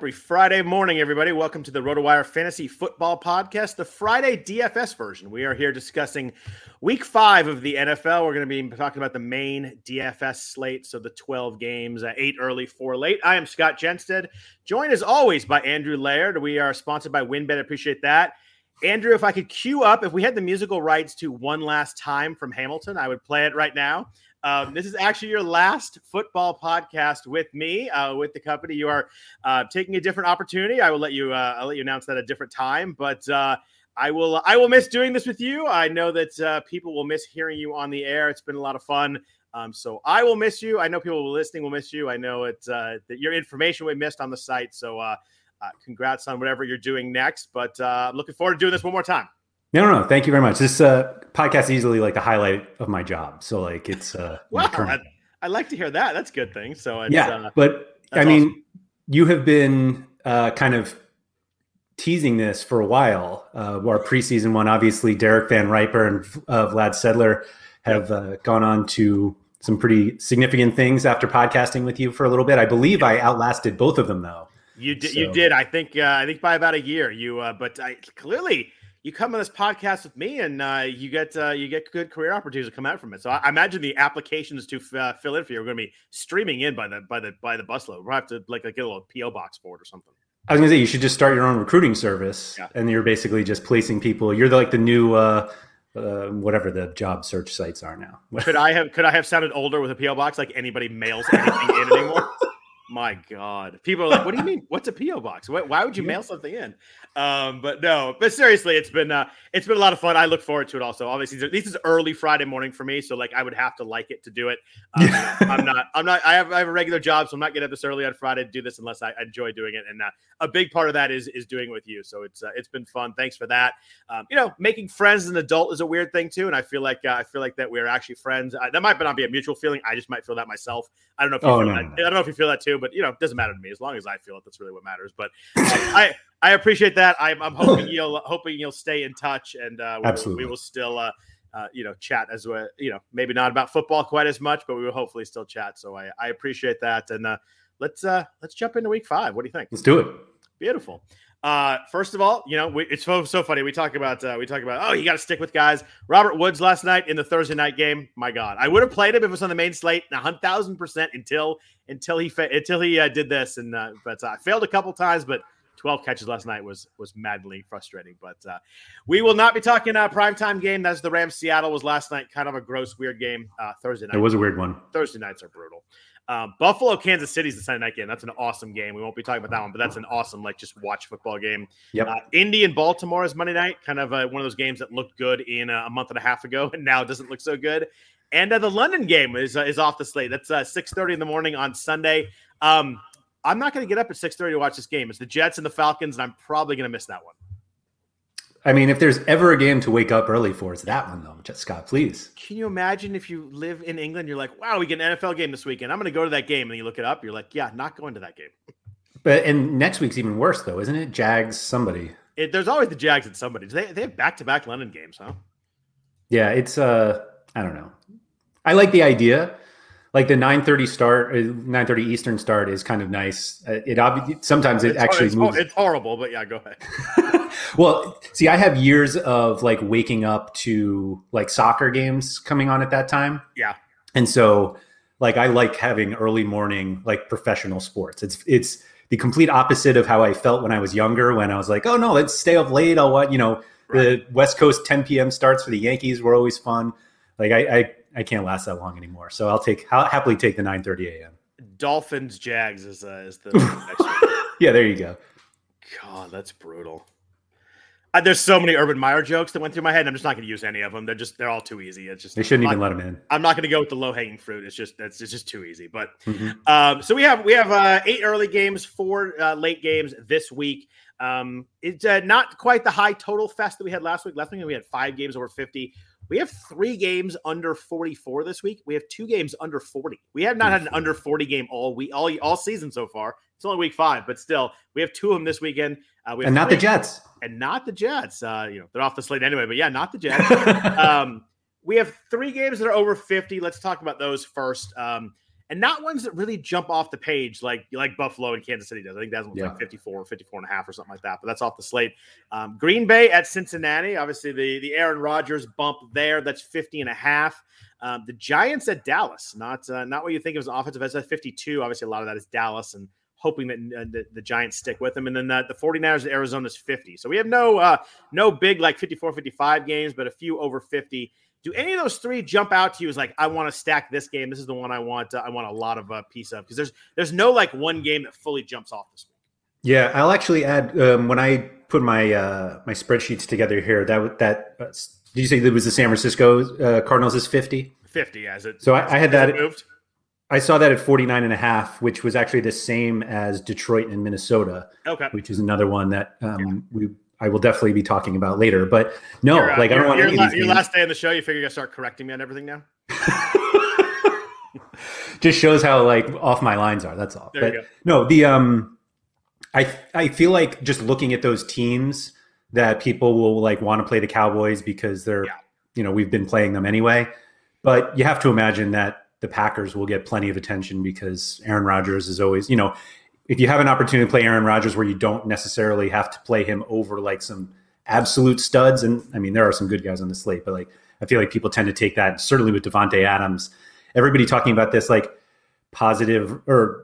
Happy Friday morning, everybody. Welcome to the RotoWire Fantasy Football Podcast, the Friday DFS version. We are here discussing week five of the NFL. We're going to be talking about the main DFS slate, so the 12 games, uh, eight early, four late. I am Scott Jenstad, joined as always by Andrew Laird. We are sponsored by WynnBET. Appreciate that. Andrew, if I could cue up, if we had the musical rights to One Last Time from Hamilton, I would play it right now. Um, this is actually your last football podcast with me, uh, with the company. You are uh, taking a different opportunity. I will let you. Uh, I'll let you announce that at a different time. But uh, I will. I will miss doing this with you. I know that uh, people will miss hearing you on the air. It's been a lot of fun. Um, so I will miss you. I know people listening will miss you. I know uh, that your information we missed on the site. So congrats on whatever you're doing next. But I'm looking forward to doing this one more time. No, no, no. Thank you very much. This uh, podcast is easily like the highlight of my job. So like it's uh, wow. I, I, like to hear that. That's a good thing. So yeah, uh, but I mean, awesome. you have been uh, kind of teasing this for a while. Uh, our preseason one, obviously, Derek Van Riper and uh, Vlad Sedler have uh, gone on to some pretty significant things after podcasting with you for a little bit. I believe I outlasted both of them though. You did. So. You did. I think. Uh, I think by about a year. You. Uh, but I clearly you come on this podcast with me and uh, you get uh, you get good career opportunities to come out from it. So I, imagine the applications to f- uh, fill in for you are going to be streaming in by the by the by the busload. We'll have to like, like get a little PO box for it or something. I was gonna say you should just start your own recruiting service, yeah. and you're basically just placing people. You're the, like the new uh, uh, whatever the job search sites are now. could I have could I have sounded older with a PO box? Like anybody mails anything in anymore? My God, people are like, "What do you mean? What's a PO box? Why would you mail something in?" Um, but no, but seriously, it's been uh, it's been a lot of fun. I look forward to it. Also, obviously, this is early Friday morning for me, so like I would have to like it to do it. Um, I'm not. I'm not. I have I have a regular job, so I'm not getting up this early on Friday to do this unless I enjoy doing it. And uh, a big part of that is is doing it with you. So it's uh, it's been fun. Thanks for that. Um, you know, making friends as an adult is a weird thing too, and I feel like uh, I feel like that we're actually friends. Uh, that might not be a mutual feeling. I just might feel that myself. I don't know if you oh, feel no, that. No. I don't know if you feel that too, but you know, it doesn't matter to me as long as I feel it. That's really what matters. But I I appreciate that. I'm, I'm hoping you'll hoping you'll stay in touch, and uh, we, Absolutely. we will still uh, uh, you know chat as well. You know, maybe not about football quite as much, but we will hopefully still chat. So I, I appreciate that, and uh, let's uh, let's jump into week five. What do you think? Let's do it. Beautiful. Uh, first of all, you know, we, it's so, so funny. We talk about, uh, we talk about, oh, you got to stick with guys. Robert Woods last night in the Thursday night game. My God, I would have played him if it was on the main slate, a thousand percent until, until he, fa- until he uh, did this. And, uh, but I failed a couple times, but 12 catches last night was was madly frustrating. But uh, we will not be talking a uh, primetime game. That's the Rams Seattle was last night. Kind of a gross, weird game. Uh, Thursday night. It was a weird one. Thursday nights are brutal. Um, Buffalo, Kansas City is the Sunday night game. That's an awesome game. We won't be talking about that one, but that's an awesome, like, just watch football game. Yep. Uh, Indy and Baltimore is Monday night. Kind of uh, one of those games that looked good in uh, a month and a half ago, and now it doesn't look so good. And uh, the London game is uh, is off the slate. That's uh, six thirty in the morning on Sunday. Um, I'm not going to get up at 6:30 to watch this game. It's the Jets and the Falcons, and I'm probably going to miss that one. I mean, if there's ever a game to wake up early for, it's that one though. Just Scott, please. Can you imagine if you live in England? You're like, wow, we get an NFL game this weekend. I'm going to go to that game, and you look it up. You're like, yeah, not going to that game. But and next week's even worse though, isn't it? Jags, somebody. It, there's always the Jags and somebody. They they have back to back London games, huh? Yeah, it's uh, I don't know. I like the idea. Like the 9:30 start, 9:30 uh, Eastern start is kind of nice. Uh, it obviously sometimes it it's, actually it's, moves. It's horrible, but yeah, go ahead. well, see, I have years of like waking up to like soccer games coming on at that time. Yeah, and so like I like having early morning like professional sports. It's it's the complete opposite of how I felt when I was younger. When I was like, oh no, let's stay up late. I'll what you know. Right. The West Coast 10 p.m. starts for the Yankees were always fun. Like I, I I can't last that long anymore. So I'll take I'll happily take the 9:30 a.m. Dolphins Jags is uh, is the next one. Yeah, there you go. God, that's brutal. Uh, there's so many Urban Meyer jokes that went through my head. I'm just not going to use any of them. They're just they're all too easy. It's just they shouldn't I'm even not, let them in. I'm not going to go with the low hanging fruit. It's just that's it's just too easy. But mm-hmm. um, so we have we have uh, eight early games, four uh, late games this week. Um, it's uh, not quite the high total fest that we had last week. Last week we had five games over 50. We have three games under 44 this week. We have two games under 40. We have not had an under 40 game all week, all all season so far. It's only week five, but still, we have two of them this weekend. Uh, and not three, the Jets. And not the Jets. Uh, you know, they're off the slate anyway. But yeah, not the Jets. um, we have three games that are over 50. Let's talk about those first. Um, and not ones that really jump off the page like like Buffalo and Kansas City does. I think that's yeah. like 54, 54 and a half or something like that, but that's off the slate. Um, Green Bay at Cincinnati, obviously the, the Aaron Rodgers bump there, that's 50 and a half. Um, the Giants at Dallas, not uh, not what you think of as an offensive as 52. Obviously, a lot of that is Dallas and hoping that uh, the, the, Giants stick with them. And then the, the 49ers at Arizona's 50. So we have no uh, no big like 54, 55 games, but a few over 50. Do any of those three jump out to you as like I want to stack this game? This is the one I want. Uh, I want a lot of uh, piece of because there's there's no like one game that fully jumps off this week. Yeah, I'll actually add um, when I put my uh, my spreadsheets together here. That that uh, did you say there was the San Francisco uh, Cardinals is fifty? Fifty, as it. So I, I had that moved. I saw that at 49 and a half, which was actually the same as Detroit and Minnesota. Okay. Which is another one that um, yeah. we I will definitely be talking about later. But no, uh, like I don't want any la- your last day on the show. You figure you're gonna start correcting me on everything now. Just shows how like off my lines are. That's all. There but no, the um, I I feel like just looking at those teams that people will like want to play the Cowboys because they're yeah. you know we've been playing them anyway. But you have to imagine that the Packers will get plenty of attention because Aaron Rodgers is always, you know, if you have an opportunity to play Aaron Rodgers where you don't necessarily have to play him over like some absolute studs, and I mean there are some good guys on the slate, but like I feel like people tend to take that. Certainly with Davante Adams, everybody talking about this like positive or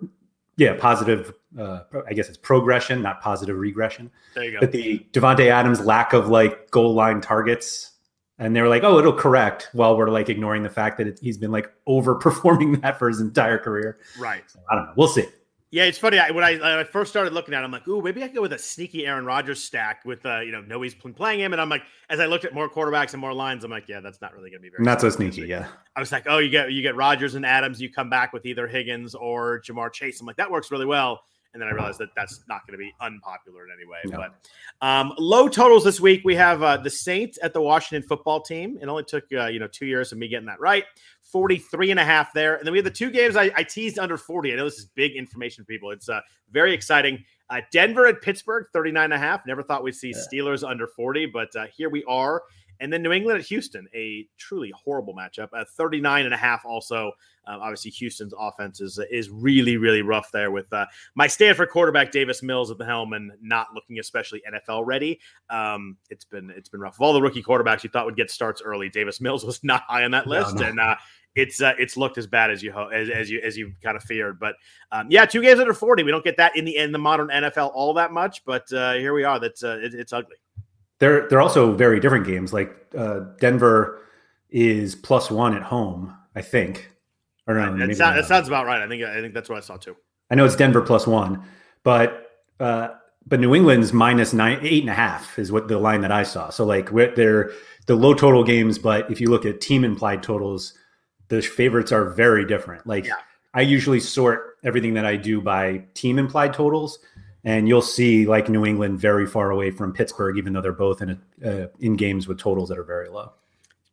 yeah positive. Uh, I guess it's progression, not positive regression. There you go. But the Davante Adams lack of like goal line targets and they were like, "Oh, it'll correct." While we're like ignoring the fact that it, he's been like overperforming that for his entire career. Right. So, I don't know. We'll see. Yeah, it's funny. I, when, I, when I first started looking at, it, I'm like, "Ooh, maybe I could go with a sneaky Aaron Rodgers stack with, uh, you know, no he's playing him." And I'm like, as I looked at more quarterbacks and more lines, I'm like, "Yeah, that's not really going to be very." Not so sneaky, yeah. I was like, "Oh, you get you get Rodgers and Adams. You come back with either Higgins or Ja'Marr Chase." I'm like, that works really well. And then I realized that that's not going to be unpopular in any way. No. But um, low totals this week. We have uh, the Saints at the Washington football team. It only took, uh, you know, two years of me getting that right. 43 and a half there. And then we have the two games I, I teased under 40. I know this is big information for people. It's uh, very exciting. Uh, Denver at Pittsburgh, 39 and a half. Never thought we'd see Steelers under 40, but uh, here we are. And then New England at Houston, a truly horrible matchup at 39 and a half. Also, um, obviously, Houston's offense is, is really, really rough there with uh, my Stanford quarterback Davis Mills at the helm and not looking especially NFL ready. Um, it's been it's been rough. Of all the rookie quarterbacks you thought would get starts early, Davis Mills was not high on that list, no, no. and uh, it's uh, it's looked as bad as you ho- as, as you as you kind of feared. But um, yeah, two games under 40. We don't get that in the in the modern NFL all that much, but uh, here we are. That's uh, it, it's ugly. They're they're also very different games. Like uh, Denver is plus one at home, I think. Or no, that, sound, that sounds about right. I think I think that's what I saw too. I know it's Denver plus one, but uh, but New England's minus nine eight and a half is what the line that I saw. So like they're the low total games, but if you look at team implied totals, the favorites are very different. Like yeah. I usually sort everything that I do by team implied totals and you'll see like New England very far away from Pittsburgh, even though they're both in a, uh, in games with totals that are very low.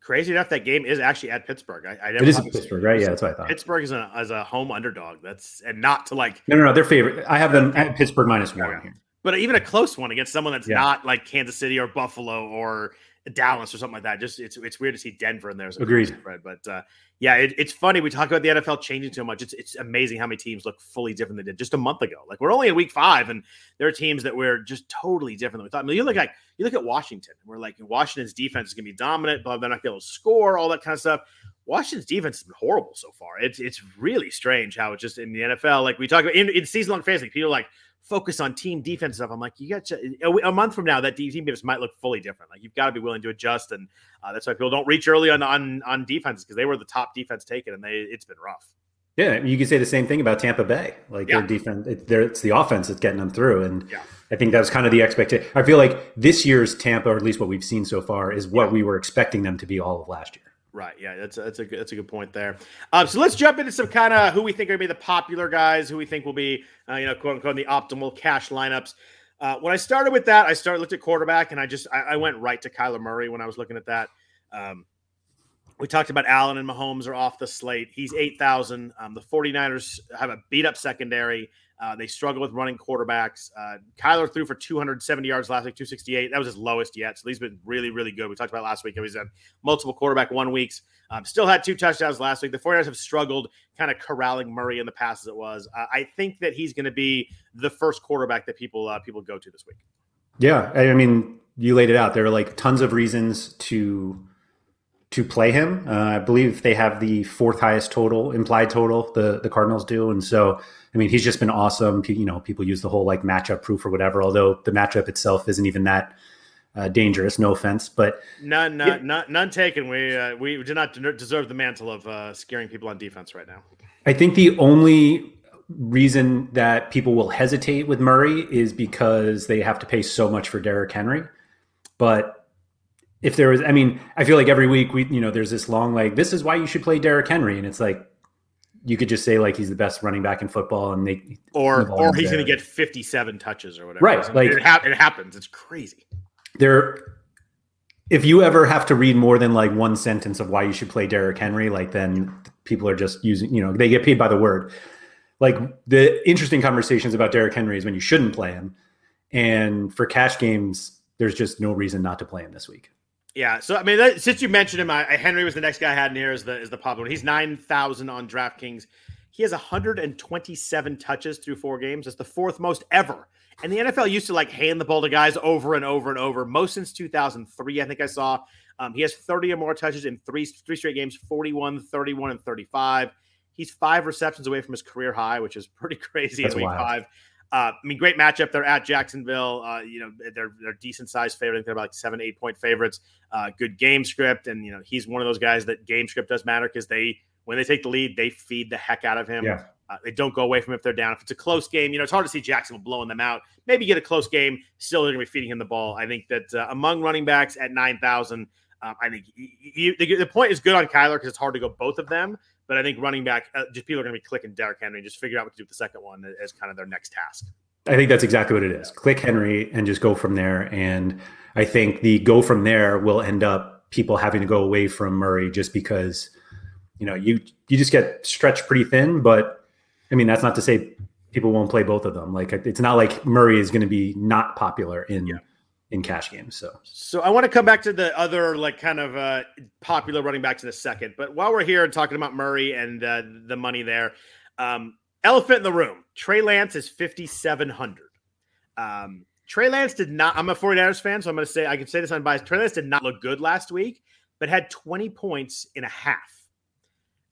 Crazy enough, that game is actually at Pittsburgh. I, I never it is Pittsburgh, right? Yeah, that's what I thought. Pittsburgh is a, as a home underdog. That's and not to like no, no, no. They're favorite. I have them at Pittsburgh minus one here. But even a close one against someone that's yeah. not like Kansas City or Buffalo or Dallas or something like that. Just it's it's weird to see Denver in there as a Agreed. spread. But uh, yeah, it, it's funny. We talk about the NFL changing so much. It's it's amazing how many teams look fully different than they did just a month ago. Like we're only in week five, and there are teams that we're just totally different than we thought. I mean, you look like you look at Washington. We're like Washington's defense is going to be dominant, but they're not going to be able to score all that kind of stuff. Washington's defense has been horrible so far. It's it's really strange how it's just in the NFL. Like we talk about in, in season long fantasy, people are like focus on team defense stuff. I'm like, you got to, a, month from now that team defense might look fully different. Like you've got to be willing to adjust, and uh, that's why people don't reach early on on on defenses because they were the top defense taken, and they it's been rough. Yeah, you could say the same thing about Tampa Bay. Like yeah. their defense, it, it's the offense that's getting them through, and yeah. I think that was kind of the expectation. I feel like this year's Tampa, or at least what we've seen so far, is what yeah. we were expecting them to be all of last year. Right. Yeah, that's a, that's a good, that's a good point there. Um, so let's jump into some kind of who we think are going to be the popular guys, who we think will be, uh, you know, quote unquote, the optimal cash lineups. Uh, when I started with that, I started looked at quarterback, and I just I, I went right to Kyler Murray when I was looking at that. Um, we talked about Allen and Mahomes are off the slate. He's 8,000. Um, the 49ers have a beat up secondary. Uh, they struggle with running quarterbacks. Uh, Kyler threw for 270 yards last week, 268. That was his lowest yet. So he's been really, really good. We talked about last week. He's had multiple quarterback one weeks. Um, still had two touchdowns last week. The 49ers have struggled kind of corralling Murray in the past as it was. Uh, I think that he's going to be the first quarterback that people uh, people go to this week. Yeah, I mean, you laid it out. There are like tons of reasons to to play him. Uh, I believe they have the fourth highest total implied total. The the Cardinals do, and so I mean he's just been awesome. You know, people use the whole like matchup proof or whatever. Although the matchup itself isn't even that uh, dangerous. No offense, but none, none, yeah. none, none taken. We uh, we do not deserve the mantle of uh, scaring people on defense right now. I think the only reason that people will hesitate with Murray is because they have to pay so much for Derrick Henry, but if there was, I mean, I feel like every week we, you know, there's this long like, this is why you should play Derrick Henry, and it's like you could just say like he's the best running back in football, and they or or he's going to get 57 touches or whatever. Right, like it, ha- it happens. It's crazy. There, if you ever have to read more than like one sentence of why you should play Derrick Henry, like then people are just using, you know, they get paid by the word. Like the interesting conversations about Derrick Henry is when you shouldn't play him, and for cash games, there's just no reason not to play him this week. Yeah, so I mean, that, since you mentioned him, I, Henry was the next guy I had in here is the as the popular. One. He's nine thousand on DraftKings. He has 127 touches through four games. That's the fourth most ever. And the NFL used to like hand the ball to guys over and over and over. Most since 2003, I think I saw. Um, he has 30 or more touches in three three straight games 41, 31, and 35. He's five receptions away from his career high, which is pretty crazy That's in week wild. five. Uh, I mean, great matchup. They're at Jacksonville. Uh, you know, they're they're decent sized favorite. I think they're about like seven, eight point favorites. Uh, good game script, and you know, he's one of those guys that game script does matter because they when they take the lead, they feed the heck out of him. Yeah. Uh, they don't go away from him if they're down. If it's a close game, you know, it's hard to see Jacksonville blowing them out. Maybe get a close game. Still, they're going to be feeding him the ball. I think that uh, among running backs at nine thousand, um, I think the, the point is good on Kyler because it's hard to go both of them. But I think running back, uh, just people are going to be clicking Derrick Henry and just figure out what to do with the second one as kind of their next task. I think that's exactly what it is. Click Henry and just go from there. And I think the go from there will end up people having to go away from Murray just because, you know, you you just get stretched pretty thin. But I mean, that's not to say people won't play both of them. Like it's not like Murray is going to be not popular in yeah. In cash games. So so I want to come back to the other like kind of uh, popular running backs in a second. But while we're here and talking about Murray and uh, the money there. Um, Elephant in the room. Trey Lance is 5,700. Um, Trey Lance did not, I'm a 49ers fan, so I'm going to say, I can say this on bias. Trey Lance did not look good last week, but had 20 points in a half.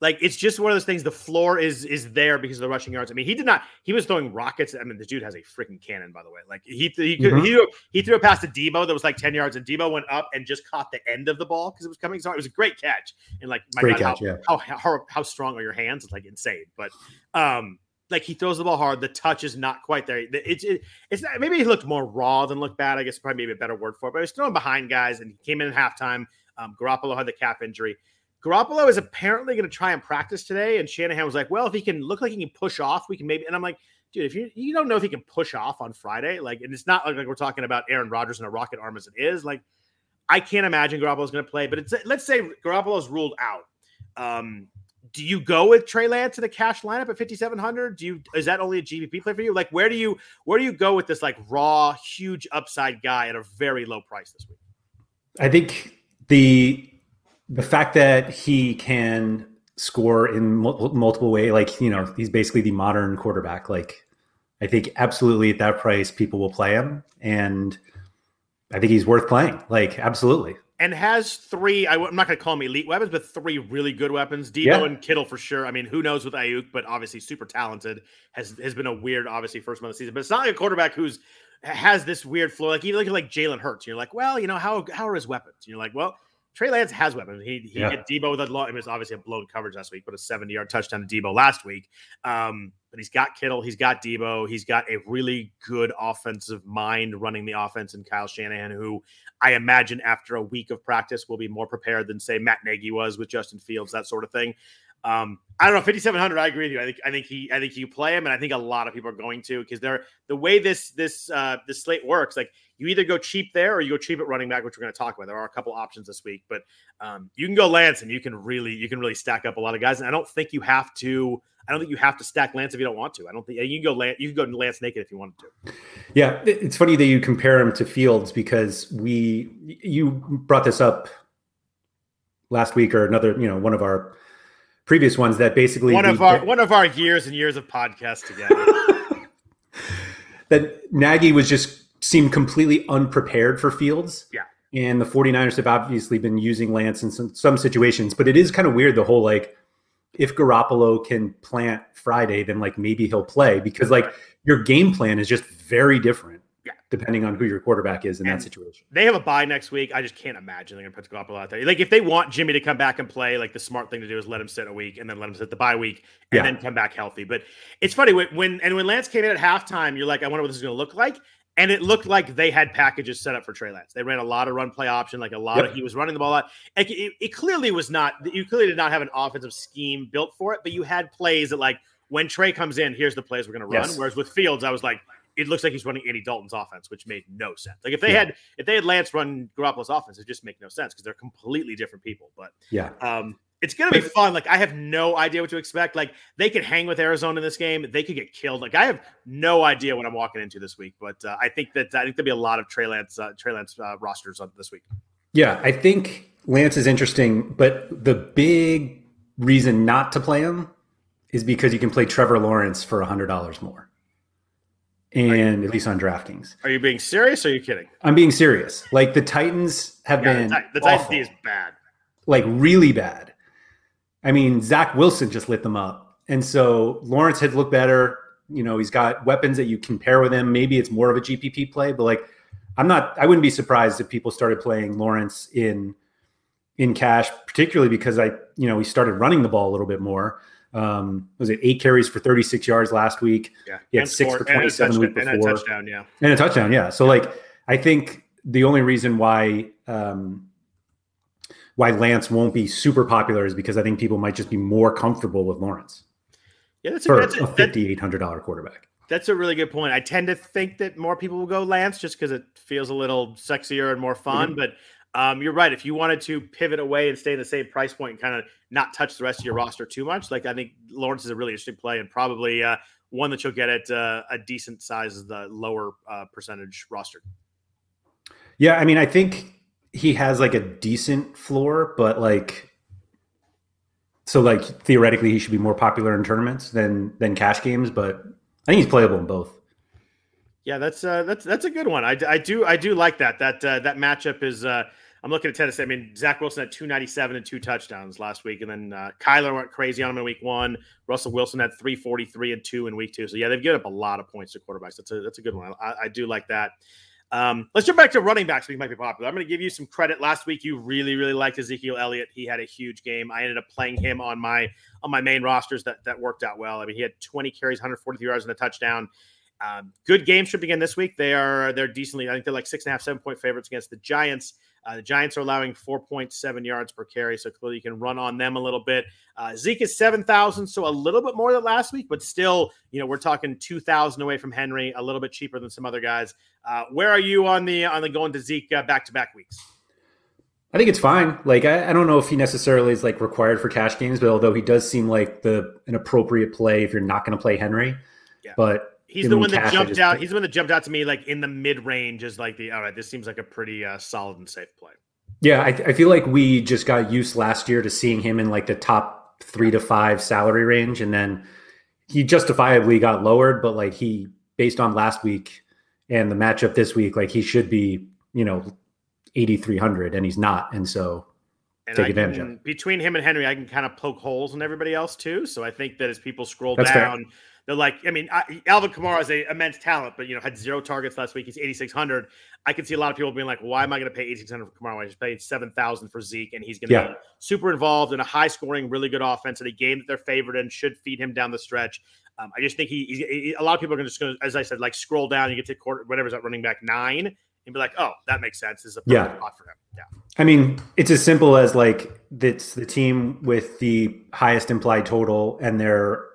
Like it's just one of those things. The floor is is there because of the rushing yards. I mean, he did not. He was throwing rockets. I mean, the dude has a freaking cannon, by the way. Like he he mm-hmm. he, threw, he threw a pass to Deebo that was like ten yards, and Deebo went up and just caught the end of the ball because it was coming. So it was a great catch. And like, my great God, catch, how, yeah. how, how how strong are your hands? It's like insane. But um, like he throws the ball hard. The touch is not quite there. It's it, it's not, maybe he looked more raw than looked bad. I guess probably maybe a better word for it. But he was throwing behind guys, and he came in at halftime. Um, Garoppolo had the calf injury. Garoppolo is apparently going to try and practice today, and Shanahan was like, "Well, if he can look like he can push off, we can maybe." And I'm like, "Dude, if you you don't know if he can push off on Friday, like, and it's not like, like we're talking about Aaron Rodgers and a rocket arm as it is. Like, I can't imagine Garoppolo's going to play. But it's let's say Garoppolo's ruled out. Um, do you go with Trey Lance in the cash lineup at 5700? Do you is that only a GPP play for you? Like where do you where do you go with this like raw huge upside guy at a very low price this week? I think the the fact that he can score in multiple way, like you know, he's basically the modern quarterback. Like, I think absolutely at that price, people will play him, and I think he's worth playing. Like, absolutely and has three. I, am not going to call them elite weapons, but three really good weapons. Deebo yeah. and Kittle for sure. I mean, who knows with Aiyuk, but obviously super talented. Has has been a weird, obviously first month of the season, but it's not like a quarterback who's has this weird flow. Like even look at like Jalen Hurts. You're like, well, you know how how are his weapons? And you're like, well, Trey Lance has weapons. He he yeah. hit Deebo with a long. It was obviously a blown coverage last week, but a 70 yard touchdown to Deebo last week. Um, but he's got Kittle, he's got Deebo, he's got a really good offensive mind running the offense, and Kyle Shanahan, who I imagine after a week of practice will be more prepared than say Matt Nagy was with Justin Fields, that sort of thing. Um, I don't know, 5700. I agree with you. I think I think he I think you play him, and I think a lot of people are going to because they're the way this this uh this slate works. Like you either go cheap there or you go cheap at running back, which we're going to talk about. There are a couple options this week, but um, you can go Lance, and you can really you can really stack up a lot of guys. And I don't think you have to. I don't think you have to stack Lance if you don't want to. I don't think you can go Lance. You can go Lance naked if you wanted to. Yeah, it's funny that you compare him to Fields because we you brought this up last week or another you know one of our previous ones that basically one of our one of our years and years of podcasts together. that Nagy was just seemed completely unprepared for Fields. Yeah. And the 49ers have obviously been using Lance in some, some situations, but it is kind of weird the whole like if Garoppolo can plant Friday, then like maybe he'll play because like your game plan is just very different yeah. depending on who your quarterback is in and that situation. They have a bye next week. I just can't imagine they're going to put Garoppolo out there. Like if they want Jimmy to come back and play, like the smart thing to do is let him sit a week and then let him sit the bye week and yeah. then come back healthy. But it's funny when and when Lance came in at halftime, you're like, I wonder what this is going to look like. And it looked like they had packages set up for Trey Lance. They ran a lot of run play option, like a lot yep. of he was running the ball out. Like it, it clearly was not. You clearly did not have an offensive scheme built for it, but you had plays that like when Trey comes in, here's the plays we're going to run. Yes. Whereas with Fields, I was like, it looks like he's running Andy Dalton's offense, which made no sense. Like if they yeah. had if they had Lance run Garoppolo's offense, it just make no sense because they're completely different people. But yeah, um, it's gonna be fun. Like I have no idea what to expect. Like they could hang with Arizona in this game. They could get killed. Like I have no idea what I'm walking into this week. But uh, I think that I think there'll be a lot of Trey Lance uh, Trey Lance uh, rosters on this week. Yeah, I think Lance is interesting, but the big reason not to play him is because you can play Trevor Lawrence for a hundred dollars more and you, at least on DraftKings. Are you being serious? or Are you kidding? I'm being serious. Like the Titans have yeah, been the, the Titans D is bad, like really bad. I mean, Zach Wilson just lit them up, and so Lawrence had looked better. You know, he's got weapons that you can pair with him. Maybe it's more of a GPP play, but like, I'm not. I wouldn't be surprised if people started playing Lawrence in in cash, particularly because I, you know, he started running the ball a little bit more. Um, was it eight carries for 36 yards last week? Yeah. He had and six for 27 the week before. And a touchdown, yeah. And a touchdown, yeah. So like I think the only reason why um, why Lance won't be super popular is because I think people might just be more comfortable with Lawrence. Yeah, that's a, that's a, a fifty eight hundred dollar quarterback. That's a really good point. I tend to think that more people will go Lance just because it feels a little sexier and more fun. Mm-hmm. But um, you're right. If you wanted to pivot away and stay in the same price point and kind of not touch the rest of your roster too much, like I think Lawrence is a really interesting play and probably uh, one that you'll get at uh, a decent size of the lower uh, percentage roster. Yeah, I mean, I think he has like a decent floor, but like, so like theoretically, he should be more popular in tournaments than than cash games. But I think he's playable in both. Yeah, that's uh, that's that's a good one. I, I do I do like that. That uh, that matchup is. Uh, I'm looking at Tennessee. I mean, Zach Wilson had 297 and two touchdowns last week, and then uh, Kyler went crazy on him in week one. Russell Wilson had 343 and two in week two. So yeah, they've given up a lot of points to quarterbacks. That's a that's a good one. I, I do like that. Um, let's jump back to running backs. We might be popular. I'm going to give you some credit. Last week, you really, really liked Ezekiel Elliott. He had a huge game. I ended up playing him on my on my main rosters. That that worked out well. I mean, he had 20 carries, 143 yards, and a touchdown. Um, good game should begin this week. They are they're decently. I think they're like six and a half, seven point favorites against the Giants. Uh, the Giants are allowing 4.7 yards per carry, so clearly you can run on them a little bit. Uh, Zeke is 7,000, so a little bit more than last week, but still, you know, we're talking 2,000 away from Henry, a little bit cheaper than some other guys. Uh, where are you on the on the going to Zeke back to back weeks? I think it's fine. Like I, I, don't know if he necessarily is like required for cash games, but although he does seem like the an appropriate play if you're not going to play Henry. Yeah. But He's the one that jumped out. He's the one that jumped out to me like in the mid range is like the all right. This seems like a pretty uh, solid and safe play. Yeah, I, I feel like we just got used last year to seeing him in like the top three to five salary range, and then he justifiably got lowered. But like he, based on last week and the matchup this week, like he should be, you know, eighty three hundred, and he's not, and so and take I advantage can, of. Between him and Henry, I can kind of poke holes in everybody else too. So I think that as people scroll That's down. Fair they're like, I mean, I, Alvin Kamara is a immense talent, but you know had zero targets last week. He's eighty six hundred. I can see a lot of people being like, why am I going to pay eighty six hundred for Kamara? I just paid seven thousand for Zeke, and he's going to yeah. be super involved in a high scoring, really good offense in a game that they're favored in. Should feed him down the stretch. Um, I just think he, he, a lot of people are going to just going to, as I said, like scroll down. You get to quarter, whatever's at running back nine, and be like, oh, that makes sense. This is a yeah. spot for him. Yeah. I mean, it's as simple as like it's the team with the highest implied total, and they're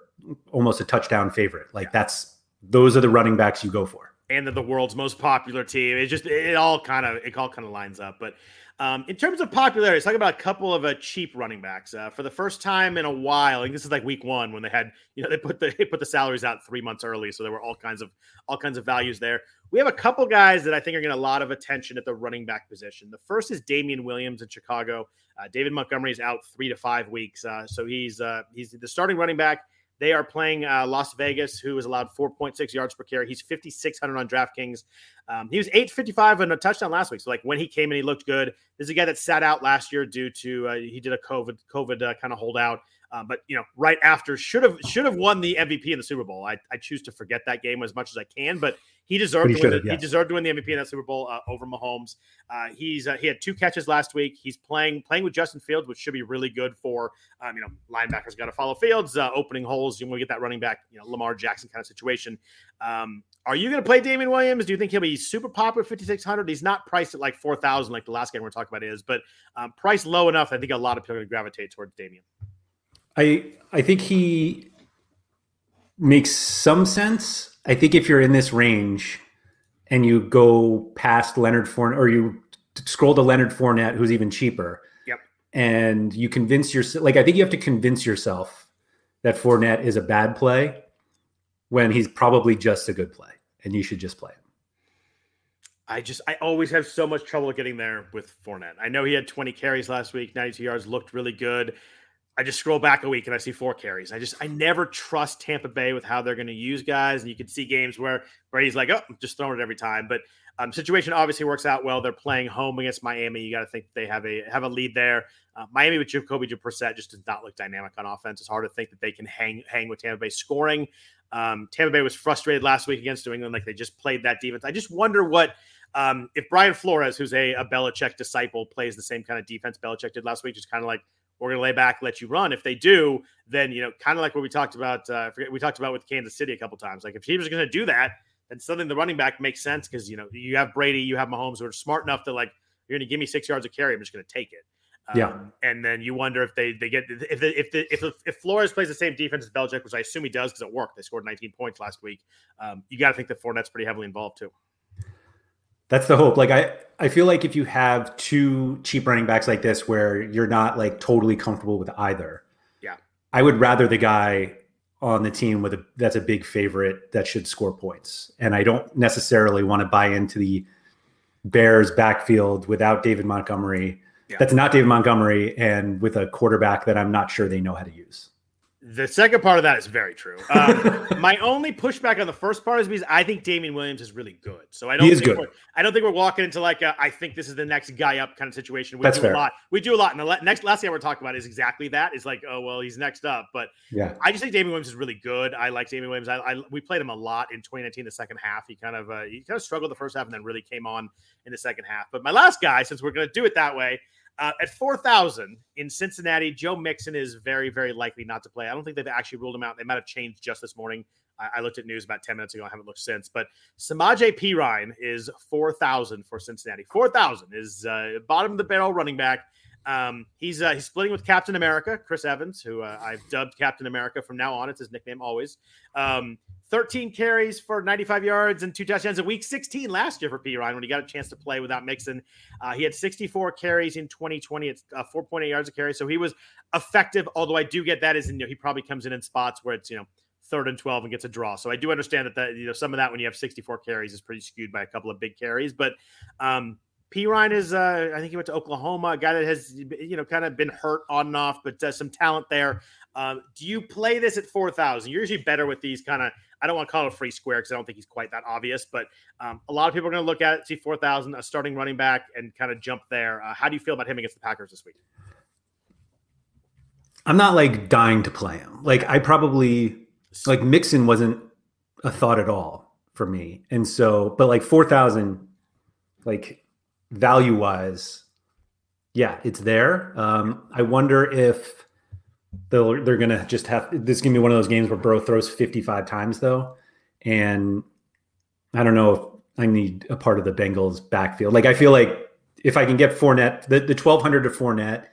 almost a touchdown favorite. Like yeah. that's those are the running backs you go for. And they're the world's most popular team. It just it all kind of it all kind of lines up. But um, in terms of popularity, let's talk about a couple of uh, cheap running backs. Uh, for the first time in a while, I think this is like week one when they had, you know, they put the they put the salaries out three months early, so there were all kinds of all kinds of values there. We have a couple guys that I think are getting a lot of attention at the running back position. The first is Damien Williams in Chicago. Uh, David Montgomery is out three to five weeks, uh, so he's uh, he's the starting running back. They are playing uh, Las Vegas, who is allowed 4.6 yards per carry. He's 5,600 on DraftKings. Um, he was 855 and a touchdown last week. So, like when he came in, he looked good. This is a guy that sat out last year due to uh, he did a COVID COVID uh, kind of holdout. Um, but you know, right after should have should have won the MVP in the Super Bowl. I, I choose to forget that game as much as I can, but he deserved to win the, yeah. he deserved to win the MVP in that Super Bowl uh, over Mahomes. Uh, he's uh, he had two catches last week. He's playing playing with Justin Fields, which should be really good for um, you know linebackers got to follow Fields, uh, opening holes. You want to get that running back, you know, Lamar Jackson kind of situation. Um, are you going to play Damien Williams? Do you think he'll be super popular 5600? He's not priced at like 4000 like the last game we're talking about is, but um, priced low enough. I think a lot of people are going to gravitate towards Damien. I I think he makes some sense I think if you're in this range and you go past Leonard Fournette or you scroll to Leonard Fournette, who's even cheaper. Yep. And you convince yourself, like, I think you have to convince yourself that Fournette is a bad play when he's probably just a good play and you should just play him. I just, I always have so much trouble getting there with Fournette. I know he had 20 carries last week, 92 yards, looked really good. I just scroll back a week and I see four carries. I just I never trust Tampa Bay with how they're going to use guys, and you can see games where Brady's like, oh, I'm just throwing it every time. But um, situation obviously works out well. They're playing home against Miami. You got to think they have a have a lead there. Uh, Miami with Jacoby Brissett just does not look dynamic on offense. It's hard to think that they can hang hang with Tampa Bay scoring. Um, Tampa Bay was frustrated last week against New England, like they just played that defense. I just wonder what um, if Brian Flores, who's a, a Belichick disciple, plays the same kind of defense Belichick did last week, just kind of like we're going to lay back, let you run. If they do, then you know, kind of like what we talked about. Uh, forget we talked about with Kansas City a couple times. Like if teams are going to do that, then suddenly the running back makes sense because you know you have Brady, you have Mahomes who are smart enough to like you're going to give me six yards of carry, I'm just going to take it. Um, yeah, and then you wonder if they they get if the, if the, if the, if Flores plays the same defense as Belichick, which I assume he does because it worked. They scored 19 points last week. Um, you got to think that Fournette's pretty heavily involved too. That's the hope. Like I, I feel like if you have two cheap running backs like this, where you're not like totally comfortable with either, yeah, I would rather the guy on the team with a that's a big favorite that should score points. And I don't necessarily want to buy into the Bears backfield without David Montgomery. Yeah. That's not David Montgomery, and with a quarterback that I'm not sure they know how to use. The second part of that is very true. Um, my only pushback on the first part is because I think Damien Williams is really good. So I don't. He is think good. I don't think we're walking into like a, I think this is the next guy up kind of situation. We That's do fair. a lot. We do a lot. And the next last thing we're talking about is exactly that. Is like, oh well, he's next up. But yeah, I just think Damien Williams is really good. I like Damien Williams. I, I we played him a lot in 2019, the second half. He kind of uh, he kind of struggled the first half and then really came on in the second half. But my last guy, since we're going to do it that way, uh, at 4,000 in Cincinnati, Joe Mixon is very, very likely not to play. I don't think they've actually ruled him out. They might have changed just this morning. I, I looked at news about 10 minutes ago. I haven't looked since. But Samaje Perine is 4,000 for Cincinnati. 4,000 is uh, bottom of the barrel running back. Um, he's uh, he's splitting with Captain America, Chris Evans, who uh, I've dubbed Captain America from now on. It's his nickname always. Um, 13 carries for 95 yards and two touchdowns in week 16 last year for Perine when he got a chance to play without Mixon. Uh, he had 64 carries in 2020. It's uh, 4.8 yards a carry, so he was effective. Although I do get that is you know he probably comes in in spots where it's you know third and 12 and gets a draw. So I do understand that that you know some of that when you have 64 carries is pretty skewed by a couple of big carries, but um, Perine is, uh, I think he went to Oklahoma, a guy that has, you know, kind of been hurt on and off, but uh, some talent there. Um, do you play this at 4,000? You're usually better with these kind of, I don't want to call it a free square because I don't think he's quite that obvious, but um, a lot of people are going to look at it, see 4,000, a starting running back, and kind of jump there. Uh, how do you feel about him against the Packers this week? I'm not like dying to play him. Like, I probably, like, Mixon wasn't a thought at all for me. And so, but like 4,000, like, value wise, yeah, it's there. Um, I wonder if they'll they're gonna just have this. Is gonna be one of those games where Burrow throws fifty five times though, and I don't know if I need a part of the Bengals backfield. Like I feel like if I can get Fournette, the the twelve hundred to Fournette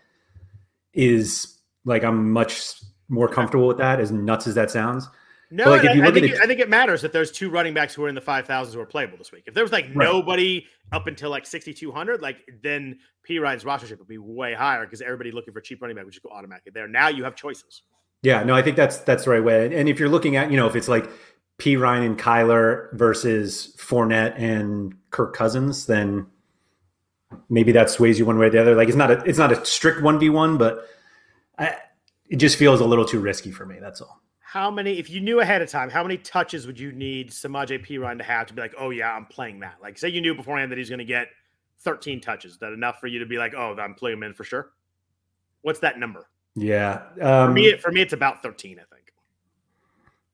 is like I'm much more comfortable with that. As nuts as that sounds. No, like I, I, think it, I, think it, matters that there's two running backs who are in the 5,000s who are playable this week. If there was like right. nobody up until like 6,200, like then Perine's rostership would be way higher because everybody looking for cheap running back would just go automatically there. Now you have choices. Yeah, no, I think that's that's the right way. And if you're looking at, you know, if it's like Perine and Kyler versus Fournette and Kirk Cousins, then maybe that sways you one way or the other. Like it's not a it's not a strict one v one, but I, it just feels a little too risky for me. That's all how many, if you knew ahead of time, how many touches would you need Samaje P. Perine to have to be like, oh yeah, I'm playing that? Like, say you knew beforehand that he's going to get 13 touches. Is that enough for you to be like, oh, I'm playing him in for sure? What's that number? Yeah, um, for me, for me, it's about 13. I think.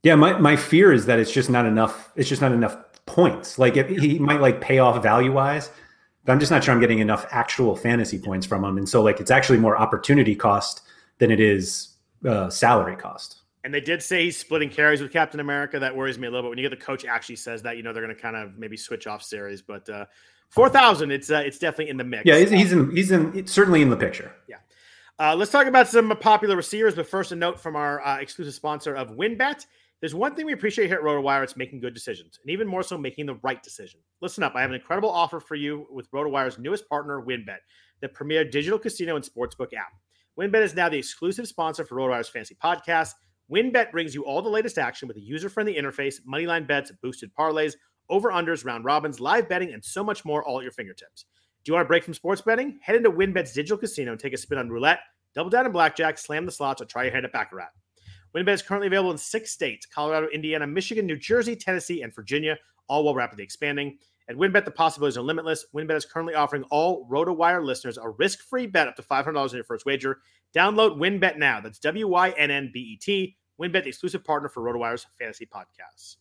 Yeah, my my fear is that it's just not enough. It's just not enough points. Like if he might like pay off value wise, but I'm just not sure I'm getting enough actual fantasy points from him. And so like it's actually more opportunity cost than it is uh, salary cost. And they did say he's splitting carries with Captain America. That worries me a little bit. When you get the coach actually says that, you know they're going to kind of maybe switch off series. But uh, four thousand, it's uh, it's definitely in the mix. Yeah, he's, he's in he's in certainly in the picture. Yeah. Uh, let's talk about some popular receivers. But first, a note from our uh, exclusive sponsor of WynnBET. There's one thing we appreciate here at RotoWire. It's making good decisions, and even more so, making the right decision. Listen up. I have an incredible offer for you with RotoWire's newest partner, WynnBET, the premier digital casino and sportsbook app. WynnBET is now the exclusive sponsor for RotoWire's fantasy podcast. WynnBET brings you all the latest action with a user friendly interface, moneyline bets, boosted parlays, over unders, round robins, live betting, and so much more all at your fingertips. Do you want a break from sports betting? Head into WynnBET's digital casino and take a spin on roulette, double down in blackjack, slam the slots, or try your hand at Baccarat. WynnBET is currently available in six states Colorado, Indiana, Michigan, New Jersey, Tennessee, and Virginia, all while rapidly expanding. At WynnBET, the possibilities are limitless. WynnBET is currently offering all RotoWire listeners a risk free bet up to $500 on your first wager. Download WynnBET now. That's W Y N N B T. WynnBET, the exclusive partner for RotoWire's fantasy podcasts.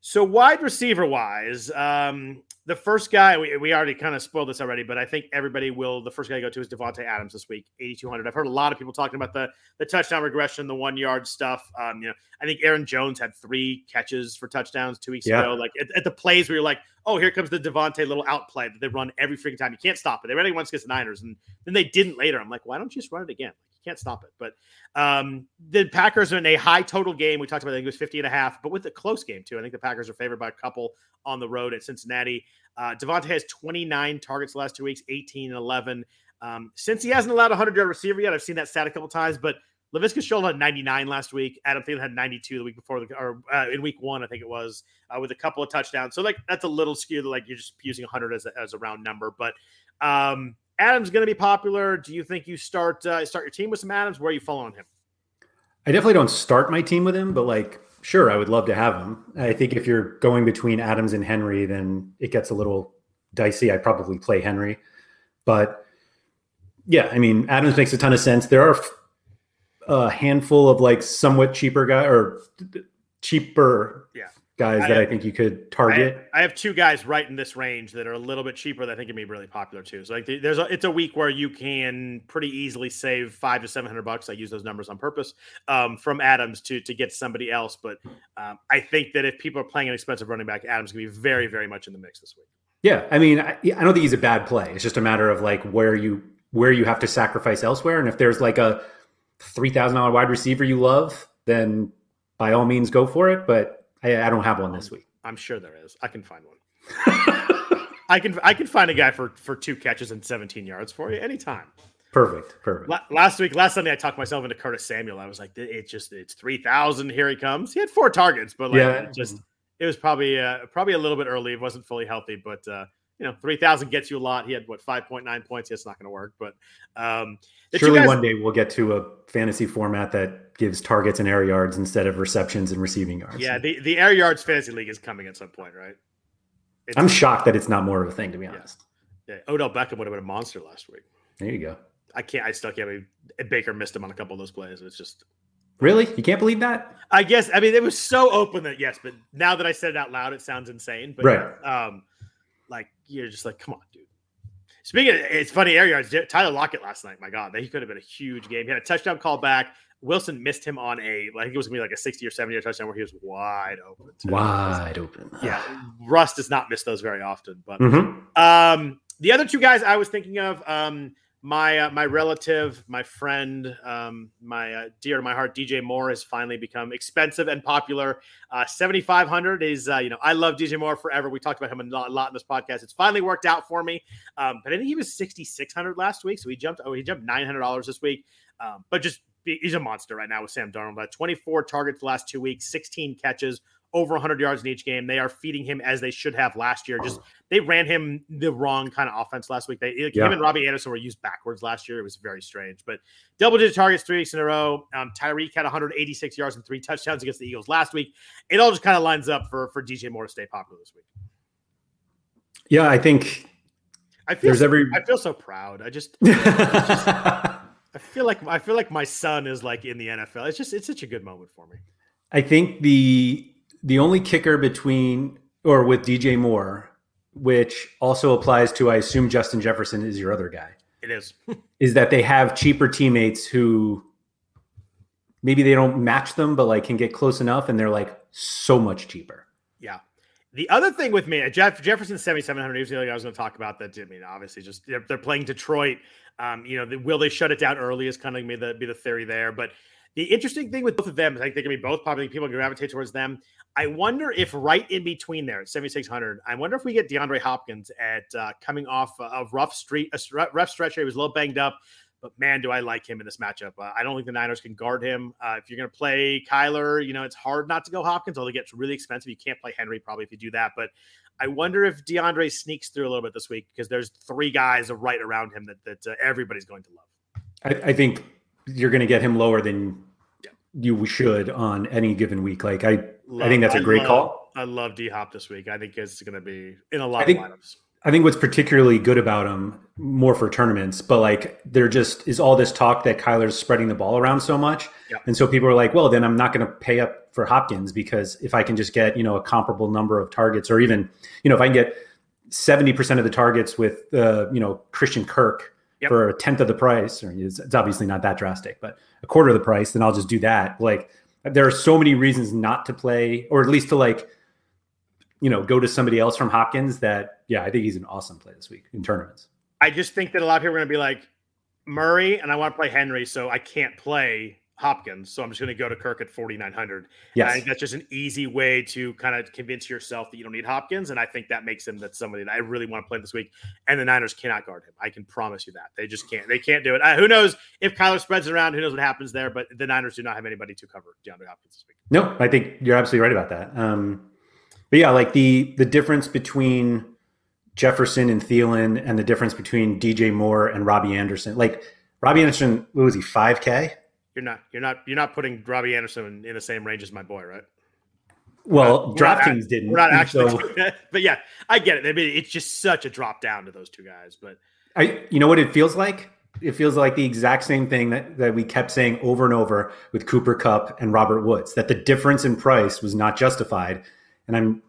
So wide receiver wise, um, the first guy we, we already kind of spoiled this already, but I think everybody will. The first guy to go to is Davante Adams this week, eighty two hundred. I've heard a lot of people talking about the the touchdown regression, the one yard stuff. Um, you know, I think Aaron Jones had three catches for touchdowns two weeks yeah. ago. Like at, at, the plays where you're like, oh, here comes the Davante little outplay that they run every freaking time. You can't stop it. They ran it once against the Niners, and then they didn't later. I'm like, why don't you just run it again? Can't stop it. But um, the Packers are in a high total game. We talked about I think it was 50 and a half, but with a close game too. I think the Packers are favored by a couple on the road at Cincinnati. Uh, Davante has 29 targets last two weeks, 18 and 11. Um, since he hasn't allowed a 100 yard receiver yet, I've seen that stat a couple times, but Laviska Shenault had 99 last week. Adam Thielen had 92 the week before, the, or uh, in week one, I think it was, uh, with a couple of touchdowns. So like that's a little skewed. Like you're just using 100 as a, as a round number, but um, Adams going to be popular. Do you think you start uh, start your team with some Adams? Where are you following him? I definitely don't start my team with him, but like, sure, I would love to have him. I think if you're going between Adams and Henry, then it gets a little dicey. I'd probably play Henry, but yeah, I mean, Adams makes a ton of sense. There are a handful of like somewhat cheaper guy or cheaper yeah guys I that have, I think you could target. I have, I have, two guys right in this range that are a little bit cheaper that I think can be really popular too. So like there's a, it's a week where you can pretty easily save five to seven hundred bucks. I use those numbers on purpose um, from Adams to to get somebody else. But um, I think that if people are playing an expensive running back, Adams can be very very much in the mix this week. Yeah, I mean, I, I don't think he's a bad play. It's just a matter of like where you where you have to sacrifice elsewhere, and if there's like a three thousand dollar wide receiver you love, then by all means go for it. But I, I don't have one this week. I'm sure there is. I can find one. I can I can find a guy for for two catches and 17 yards for you anytime. Perfect. Perfect. La- last week, last Sunday, I talked myself into Curtis Samuel. I was like, it's just it's three thousand. Here he comes. He had four targets, but like, yeah. just it was probably uh, probably a little bit early. It wasn't fully healthy, but uh, you know, 3,000 gets you a lot. He had what 5.9 points. It's not going to work, but um, surely guys, one day we'll get to a fantasy format that gives targets and air yards instead of receptions and receiving yards. Yeah, the, the air yards fantasy league is coming at some point, right? It's, I'm shocked that it's not more of a thing, to be honest. Yeah. yeah. Odell Beckham would have been a monster last week. There you go. I can't. I still can't believe Baker missed him on a couple of those plays. It's just really you can't believe that. I guess. I mean, it was so open that yes, but now that I said it out loud, it sounds insane. But right. um, like you're just like, come on, dude. Speaking, of, it's funny air yards. Tyler Lockett last night. My God, he could have been a huge game. He had a touchdown call back. Wilson missed him on a, I think it was gonna be like a 60 or 70 yard touchdown where he was wide open. Too. Wide open. Yeah. Russ does not miss those very often. But mm-hmm. um, the other two guys I was thinking of, um, my uh, my relative, my friend, um, my uh, dear to my heart, DJ Moore has finally become expensive and popular. Uh, Seventy five hundred is uh, you know I love DJ Moore forever. We talked about him a lot, a lot in this podcast. It's finally worked out for me. Um, but I think he was sixty six hundred last week, so he jumped. Oh, he jumped nine hundred dollars this week. Um, but just he's a monster right now with Sam Darnold. But twenty four targets the last two weeks, sixteen catches, over 100 yards in each game. They are feeding him as they should have last year. Just they ran him the wrong kind of offense last week. They like, yeah. him and Robbie Anderson were used backwards last year. It was very strange. But double digit targets three weeks in a row. Um, Tyreek had 186 yards and three touchdowns against the Eagles last week. It all just kind of lines up for for DJ Moore to stay popular this week. Yeah, I think I feel there's so, every I feel so proud. I just, I just I feel like I feel like my son is like in the NFL. It's just it's such a good moment for me. I think the the only kicker between or with DJ Moore, which also applies to I assume Justin Jefferson is your other guy. It is. is that they have cheaper teammates who maybe they don't match them, but like can get close enough, and they're like so much cheaper. Yeah. The other thing with me, Jeff Jefferson seventy seven hundred. Here's the other guy I was going to talk about. That I mean, obviously, just they're, they're playing Detroit. Um, you know, will they shut it down early? Is kind of be the be the theory there, but the interesting thing with both of them is I think they can be both popular. People gravitate towards them. I wonder if right in between there 7,600, I wonder if we get DeAndre Hopkins at uh, coming off of rough street, a rough stretch. He was a little banged up, but man, do I like him in this matchup. Uh, I don't think the Niners can guard him. Uh, if you're going to play Kyler, you know, it's hard not to go Hopkins, although it gets really expensive. You can't play Henry probably if you do that. But I wonder if DeAndre sneaks through a little bit this week because there's three guys right around him that, that uh, everybody's going to love. I, I think you're going to get him lower than. You should on any given week. Like I, love, I think that's a great love, call. I love D Hop this week. I think it's going to be in a lot think, of lineups. I think what's particularly good about him, more for tournaments, but like there just is all this talk that Kyler's spreading the ball around so much, and so people are like, well, then I'm not going to pay up for Hopkins because if I can just get you know a comparable number of targets, or even you know if I can get seventy percent of the targets with uh, you know Christian Kirk yep. for a tenth of the price, or it's, it's obviously not that drastic, but a quarter of the price, then I'll just do that. Like there are so many reasons not to play, or at least to like, you know, go to somebody else from Hopkins. That yeah, I think he's an awesome play this week in tournaments. I just think that a lot of people are going to be like Murray, and I want to play Henry, so I can't play Hopkins, so I'm just going to go to Kirk at 4,900. Yes. I think that's just an easy way to kind of convince yourself that you don't need Hopkins, and I think that makes him that somebody that I really want to play this week. And the Niners cannot guard him. I can promise you that they just can't. They can't do it. Uh, who knows if Kyler spreads it around? Who knows what happens there? But the Niners do not have anybody to cover DeAndre Hopkins this week. No, I think you're absolutely right about that. Um, but yeah, like the the difference between Jefferson and Thielen, and the difference between DJ Moore and Robbie Anderson, like. Robbie Anderson, what was he, 5K? You're not you're not you're not putting Robbie Anderson in, in the same range as my boy, right? Well, DraftKings didn't. We're not actually, so. but yeah, I get it. I mean, it's just such a drop down to those two guys. But I, you know what it feels like? It feels like the exact same thing that, that we kept saying over and over with Cooper Kupp and Robert Woods that the difference in price was not justified. And I'm,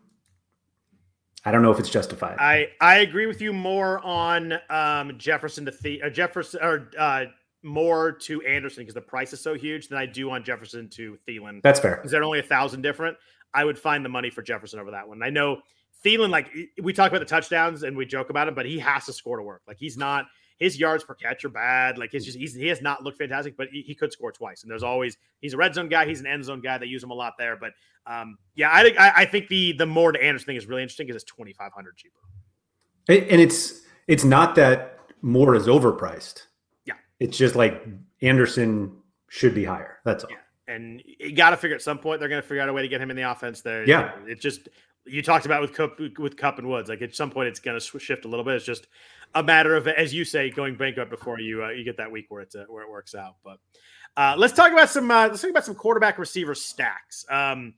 I don't know if it's justified. I I agree with you more on um, Jefferson to the uh, Jefferson or uh, more to Anderson because the price is so huge than I do on Jefferson to Thielen. That's fair. Is they're only a thousand different. I would find the money for Jefferson over that one. I know Thielen, like we talk about the touchdowns and we joke about him, but he has to score to work. Like he's not his yards per catch are bad. Like it's just he's, he has not looked fantastic, but he, he, could score twice. And there's always he's a red zone guy. He's an end zone guy. They use him a lot there. But um, yeah, I think I, think the the more to Anderson thing is really interesting because it's twenty five hundred cheaper. And it's it's not that more is overpriced. It's just like Anderson should be higher. That's all. Yeah. And you got to figure at some point they're going to figure out a way to get him in the offense there. Yeah. It just you talked about with Kupp with Kupp and Woods. Like at some point, it's going to shift a little bit. It's just a matter of, as you say, going bankrupt before you uh, you get that week where it's uh, where it works out. But uh, let's talk about some uh, let's talk about some quarterback receiver stacks. Um,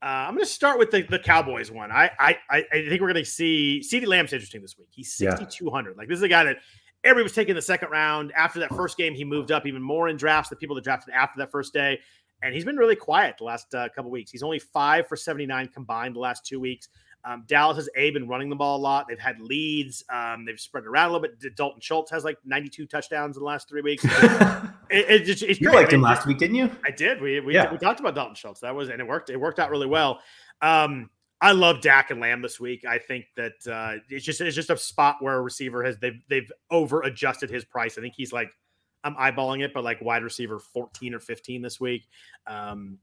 uh, I'm going to start with the, the Cowboys one. I I I think we're going to see CeeDee Lamb's interesting this week. He's 6,200. Yeah. Like this is a guy that everybody was taking the second round. After that first game, he moved up even more in drafts. The people that drafted after that first day, and he's been really quiet the last uh, couple weeks. He's only five for 79 combined the last two weeks. Um, Dallas has A been running the ball a lot. They've had leads. Um, they've spread it around a little bit. Dalton Schultz has like 92 touchdowns in the last three weeks. it, it, it's, it's you liked him last week, didn't you? I did. We we, yeah. we talked about Dalton Schultz. That was and it worked. It worked out really well. Um, I love Dak and Lamb this week. I think that uh, it's just it's just a spot where a receiver has they've they've over adjusted his price. I think he's like I'm eyeballing it, but like wide receiver 14 or 15 this week. Um,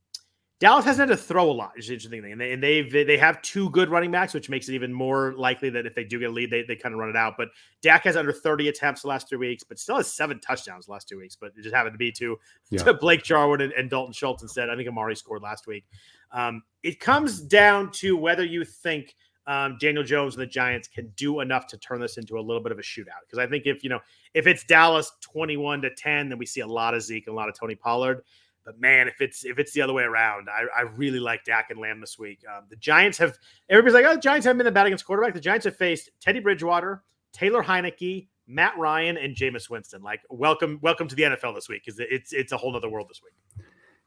Dallas hasn't had to throw a lot. Is the interesting thing, and they and they've they have two good running backs, which makes it even more likely that if they do get a lead, they, they kind of run it out. But Dak has under 30 attempts the last three weeks, but still has seven touchdowns the last two weeks. But it just happened to be to, yeah. to Blake Jarwin and, and, Dalton Schultz instead. I think Amari scored last week. Um, it comes down to whether you think um, Daniel Jones and the Giants can do enough to turn this into a little bit of a shootout. Because I think if you know if it's Dallas 21 to 10, then we see a lot of Zeke and a lot of Tony Pollard. But man, if it's if it's the other way around, I, I really like Dak and Lamb this week. Um, the Giants have everybody's like, oh, the Giants haven't been the bad against quarterback. The Giants have faced Teddy Bridgewater, Taylor Heinicke, Matt Ryan, and Jameis Winston. Like, welcome, welcome to the NFL this week because it's it's a whole other world this week.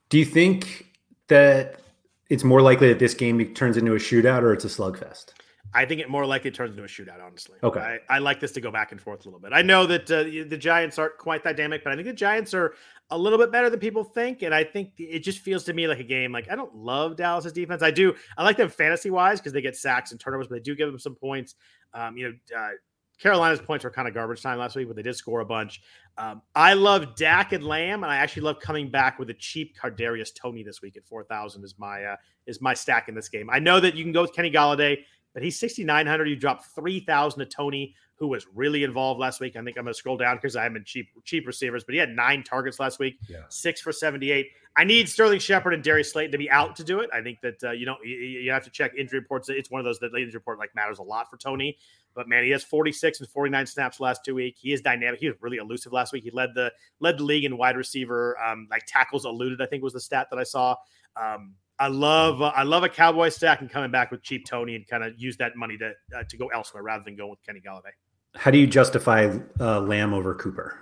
Do you think that it's more likely that this game turns into a shootout or it's a slugfest? I think it more likely turns into a shootout, honestly. Okay. I, I, like this to go back and forth a little bit. I know that uh, the Giants aren't quite that dynamic, but I think the Giants are a little bit better than people think. And I think it just feels to me like a game. Like, I don't love Dallas's defense. I do. I like them fantasy wise because they get sacks and turnovers, but they do give them some points. Um, you know, uh, Carolina's points were kind of garbage time last week, but they did score a bunch. Um, I love Dak and Lamb, and I actually love coming back with a cheap Kadarius Toney this week at four thousand is my uh, is my stack in this game. I know that you can go with Kenny Golladay but he's 6,900. You dropped 3,000 to Toney, who was really involved last week. I think I'm going to scroll down because I'm in cheap cheap receivers, but he had nine targets last week, yeah. six for 78. I need Sterling Shepard and Darius Slayton to be out to do it. I think that uh, you know you, you, have to check injury reports. It's one of those that injury report like matters a lot for Toney, But man, he has 46 and 49 snaps last two weeks. He is dynamic. He was really elusive last week. He led the led the league in wide receiver, um, like tackles eluded. I think was the stat that I saw. Um, I love uh, I love a Cowboy stack and coming back with cheap Toney and kind of use that money to uh, to go elsewhere rather than go with Kenny Golladay. How do you justify uh, Lamb over Cooper?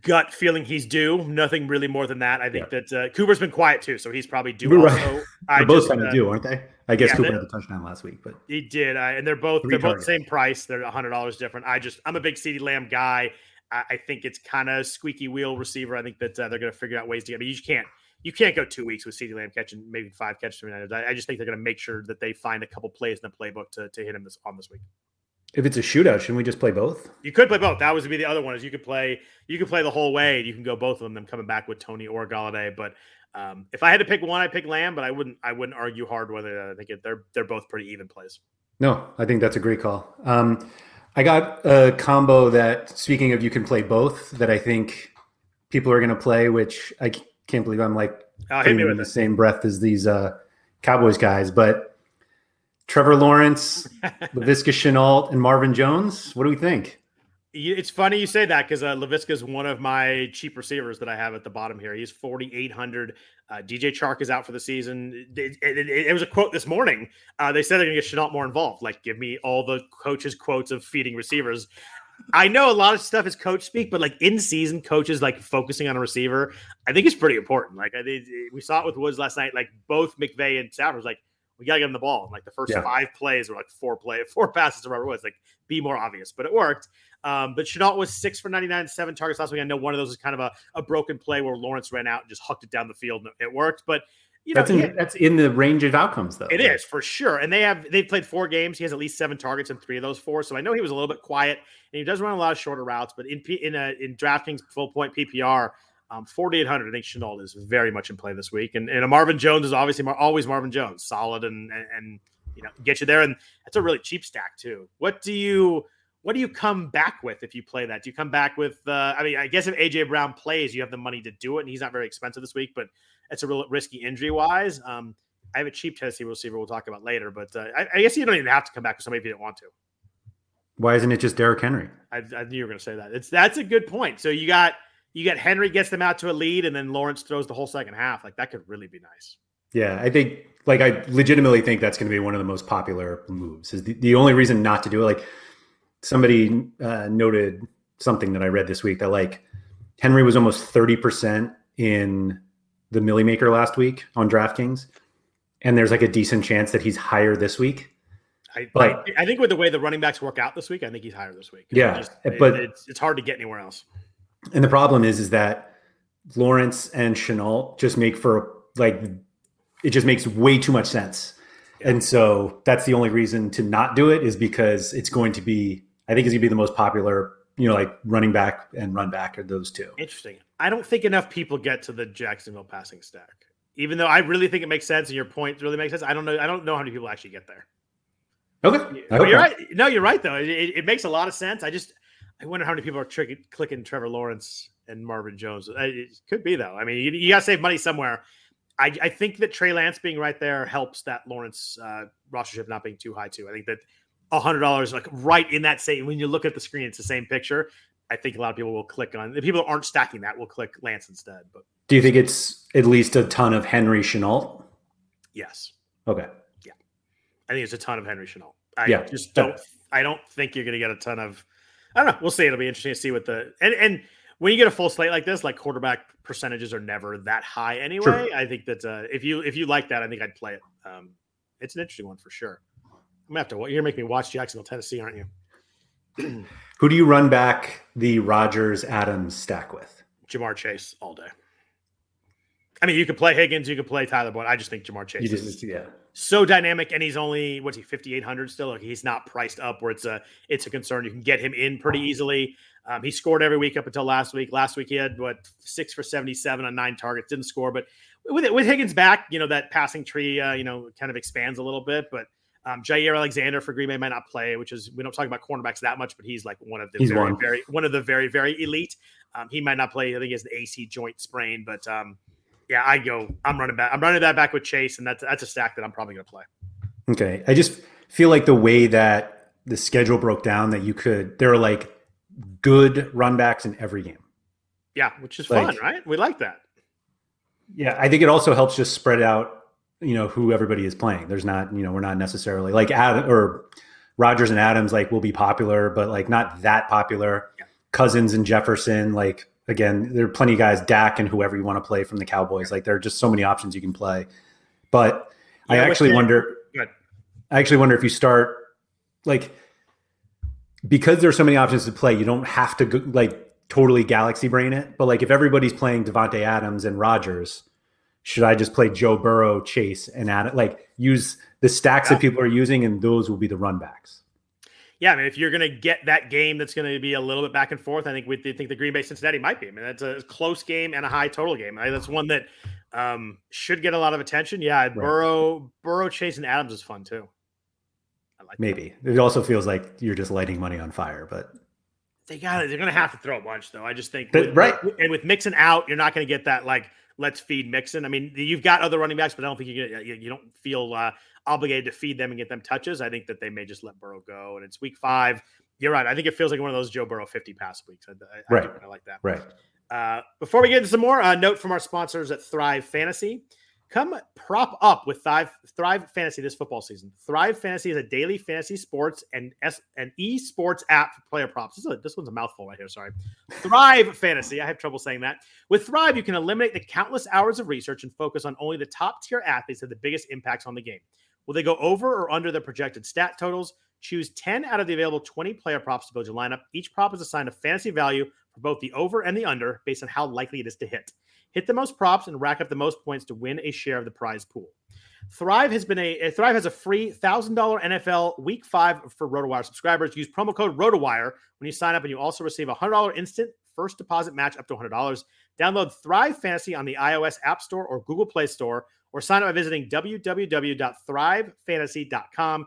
Gut feeling he's due. Nothing really more than that. I think yeah. that uh, Cooper's been quiet too, so he's probably due. Right. Also, they're both kind of uh, due, aren't they? I guess yeah, Cooper had a touchdown last week, but he did, uh, and they're both they're both the same price. They're hundred dollars different. I just I'm a big CeeDee Lamb guy. I, I think it's kind of squeaky wheel receiver. I think that they're going to figure out ways to get. But you just can't you can't go two weeks with CeeDee Lamb catching maybe five catches from I, I just think they're going to make sure that they find a couple plays in the playbook to, to hit him this on this week. If it's a shootout, shouldn't we just play both? You could play both. That was to be the other one. Is you could play you could play the whole way. And you can go both of them. Them coming back with Toney or Golladay. But um, if I had to pick one, I'd pick Lamb. But I wouldn't. I wouldn't argue hard whether I think it, they're they're both pretty even plays. No, I think that's a great call. Um, I got a combo that, speaking of, you can play both. That I think people are going to play, which I can't believe I'm like Oh, with the same breath as these uh, Cowboys guys, but Trevor Lawrence, Laviska Shenault, and Marvin Jones. What do we think? It's funny you say that because uh, Laviska is one of my cheap receivers that I have at the bottom here. He's 4,800. Uh, DJ Chark is out for the season. It, it, it, it was a quote this morning. Uh, they said they're going to get Shenault more involved. Like, give me all the coaches' quotes of feeding receivers. I know a lot of stuff is coach speak, but like in season coaches like focusing on a receiver, I think it's pretty important. Like I think we saw it with Woods last night. Like both McVay and Stafford was like, we gotta get him the ball. And like the first yeah. five plays were like four play, four passes to Robert Woods. Like be more obvious, but it worked. Um, but Shenault was six for 99, seven targets last week. I know one of those is kind of a, a broken play where Lawrence ran out and just hucked it down the field and it worked. But you know, that's in, had, that's in the range of outcomes, though. It is for sure. And they have they've played four games. He has at least seven targets in three of those four. So I know he was a little bit quiet, and he does run a lot of shorter routes. But in in a, in DraftKings full point PPR, um, 4,800. I think Shenault is very much in play this week, and and a Marvin Jones is obviously Mar- always Marvin Jones, solid and, and and you know get you there. And that's a really cheap stack too. What do you? what do you come back with if you play that? Do you come back with? Uh, I mean, I guess if AJ Brown plays, you have the money to do it, and he's not very expensive this week, but it's a real risky injury wise. Um, I have a cheap Tennessee receiver we'll talk about later, but uh, I, I, guess you don't even have to come back with somebody if you didn't want to. Why isn't it just Derrick Henry? I, I knew you were going to say that. It's that's a good point. So you got you got Henry gets them out to a lead, and then Lawrence throws the whole second half. Like that could really be nice. Yeah, I think like I legitimately think that's going to be one of the most popular moves. Is the, the only reason not to do it. Like somebody uh, noted something that I read this week that like Henry was almost thirty percent in the Milly Maker last week on DraftKings, and there's like a decent chance that he's higher this week. I, but, I, think with the way the running backs work out this week, I think he's higher this week. Yeah, just, eh, but it, it's it's hard to get anywhere else. And the problem is, is that Lawrence and Shenault just make for like it just makes way too much sense. Yeah. And so that's the only reason to not do it is because it's going to be, I think it's gonna be the most popular, you know, like running back and run back are those two. Interesting. I don't think enough people get to the Jacksonville passing stack. Even though I really think it makes sense and your point really makes sense. I don't know. I don't know how many people actually get there. Okay. you're right. No, you're right though. It, it, makes a lot of sense. I just I wonder how many people are trick- clicking Trevor Lawrence and Marvin Jones. It could be though. I mean, you, you got to save money somewhere. I, I, think that Trey Lance being right there helps that Lawrence uh, rostership not being too high too. I think that hundred dollars, like right in that same when you look at the screen, it's the same picture. I think a lot of people will click on the people that aren't stacking that will click Lance instead. But do you think it's at least a ton of Henry Shenault? Yes. Okay. Yeah, I think it's a ton of Henry Shenault. I yeah. just don't. I don't think you're going to get a ton of. I don't know. We'll see. It'll be interesting to see what the and and when you get a full slate like this, like quarterback percentages are never that high anyway. I think that uh, if you if you like that, I think I'd play it. Um, it's an interesting one for sure. I'm gonna have to. You're gonna make me watch Jacksonville, Tennessee, aren't you? Who do you run back the Rodgers Adams stack with? Ja'Marr Chase all day. I mean, you could play Higgins, you could play Tyler Boyd. I just think Ja'Marr Chase just, is yeah. so dynamic, and he's only what's he fifty eight hundred still. Like he's not priced up where it's a it's a concern. You can get him in pretty easily. Um, he scored every week up until last week. Last week he had what six for seventy seven on nine targets, didn't score, but with with Higgins back, you know that passing tree, uh, you know, kind of expands a little bit, but. Um, Jaire Alexander for Green Bay might not play, which is we don't talk about cornerbacks that much, but he's like one of the he's very, one. very one of the very very elite. Um, he might not play. I think he has an AC joint sprain, but um, yeah, I go. I'm running back. I'm running that back with Chase, and that's that's a stack that I'm probably going to play. Okay, I just feel like the way that the schedule broke down that you could there are like good run backs in every game. Yeah, which is like, fun, right? We like that. Yeah, I think it also helps just spread out you know who everybody is playing. There's not you know we're not necessarily like Adam or Rodgers and Adams like will be popular, but like not that popular. Yeah. Cousins and Jefferson, like again, there are plenty of guys, Dak and whoever you want to play from the Cowboys. Like there are just so many options you can play. But yeah, I actually wonder. I actually wonder if you start like because there's so many options to play. You don't have to go, like totally galaxy brain it. But like if everybody's playing Davante Adams and Rodgers should I just play Joe Burrow, Chase, and add it? Like use the stacks yeah. that people are using, and those will be the runbacks. Yeah, I mean, if you're going to get that game that's going to be a little bit back and forth, I think we think the Green Bay Cincinnati might be. I mean, that's a close game and a high total game. That's one that um, should get a lot of attention. Yeah, right. Burrow, Burrow, Chase, and Adams is fun too. I like maybe that. it also feels like you're just lighting money on fire, but they got it. They're going to have to throw a bunch though. I just think with, right, and with Mixon out, you're not going to get that like let's feed Mixon. I mean, you've got other running backs, but I don't think you you, don't feel uh, obligated to feed them and get them touches. I think that they may just let Burrow go. And it's week five. You're right. I think it feels like one of those Joe Burrow 50 pass weeks. I, I, right. I, I like that. Right. Uh, before we get into some more, uh, note from our sponsors at Thrive Fantasy. Come prop up with Thrive, Thrive Fantasy this football season. Thrive Fantasy is a daily fantasy sports and S, an esports app for player props. This, a, this one's a mouthful right here. Sorry. Thrive Fantasy. I have trouble saying that. With Thrive, you can eliminate the countless hours of research and focus on only the top tier athletes that have the biggest impacts on the game. Will they go over or under the projected stat totals? Choose 10 out of the available 20 player props to build your lineup. Each prop is assigned a fantasy value for both the over and the under based on how likely it is to hit. Hit the most props and rack up the most points to win a share of the prize pool. Thrive has been a eh, Thrive has a free thousand dollar NFL Week Five for RotoWire subscribers. Use promo code RotoWire when you sign up, and you also receive a hundred dollar instant first deposit match up to hundred dollars. Download Thrive Fantasy on the iOS App Store or Google Play Store, or sign up by visiting www.thrivefantasy.com.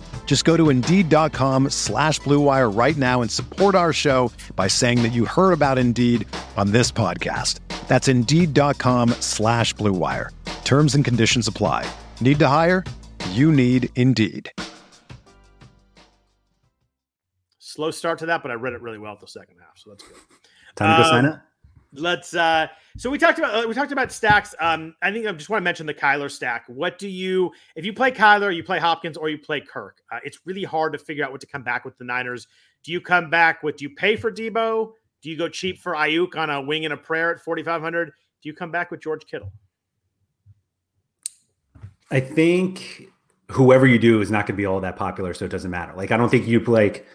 Just go to Indeed.com slash BlueWire right now and support our show by saying that you heard about Indeed on this podcast. That's Indeed.com slash BlueWire. Terms and conditions apply. Need to hire? You need Indeed. Slow start to that, but I read it really well at the second half, so that's good. Time to go um, sign up. Let's. uh So we talked about uh, we talked about stacks. Um, I think I just want to mention the Kyler stack. What do you if you play Kyler, you play Hopkins, or you play Kirk? Uh, it's really hard to figure out what to come back with the Niners. Do you come back with? Do you pay for Deebo Do you go cheap for Aiyuk on a wing and a prayer at forty five hundred? Do you come back with George Kittle? I think whoever you do is not going to be all that popular, so it doesn't matter. Like I don't think you like.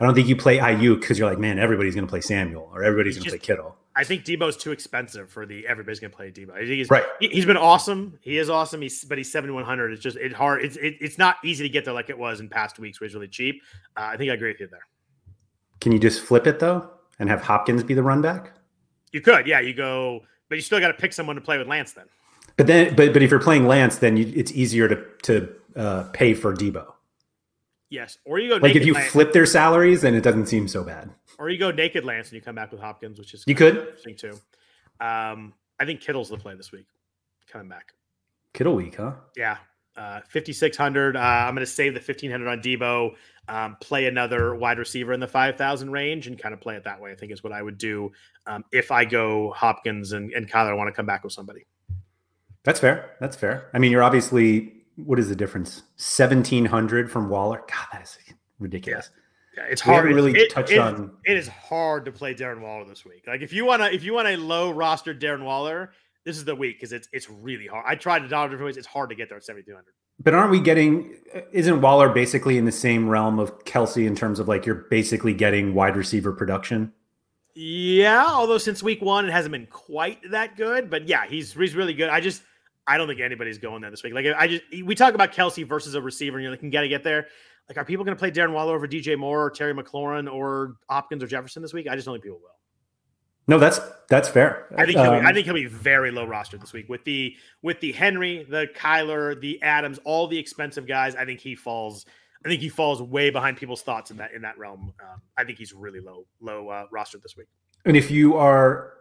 I don't think you play Aiyuk because you're like, man, everybody's going to play Samuel or everybody's going to play Kittle. I think Deebo's too expensive for the everybody's going to play Deebo. I think he's right. He, has been awesome. He is awesome. He's but he's seventy one hundred. It's just it's hard. It's it, it's not easy to get there like it was in past weeks where he's really cheap. Uh, I think I agree with you there. Can you just flip it though and have Hopkins be the run back? You could, yeah. You go, but you still got to pick someone to play with Lance then. But then, but but if you're playing Lance, then you, it's easier to to uh, pay for Deebo. Yes, or you go like if you Lance. flip their salaries, then it doesn't seem so bad. Or you go naked Lance and you come back with Hopkins, which is you could interesting too. Um, I think Kittle's the play this week, coming back. Kittle week, huh? Yeah, uh, fifty six hundred. Uh, I'm going to save the fifteen hundred on Deebo. Um, play another wide receiver in the five thousand range and kind of play it that way. I think is what I would do um, if I go Hopkins and and Kyler. I want to come back with somebody. That's fair. That's fair. I mean, you're obviously what is the difference? Seventeen hundred from Waller. God, that is ridiculous. Yeah. yeah it's hard. To really it, touched it, on. It is hard to play Darren Waller this week. Like if you want to, if you want a low roster Darren Waller, this is the week because it's it's really hard. I tried to dollar different ways. It's hard to get there at seventy two hundred. But aren't we getting? Isn't Waller basically in the same realm of Kelce in terms of like you're basically getting wide receiver production? Yeah, although since week one it hasn't been quite that good, but yeah, he's he's really good. I just I don't think anybody's going there this week. Like I just we talk about Kelce versus a receiver, and you're like, can gotta get there. Like, are people going to play Darren Waller over DJ Moore or Terry McLaurin or Hopkins or Jefferson this week? I just don't think people will. No, that's that's fair. I think he'll um, be, I think he'll be very low roster this week with the with the Henry, the Kyler, the Adams, all the expensive guys. I think he falls. I think he falls way behind people's thoughts in that in that realm. Um, I think he's really low low uh, roster this week. And if you are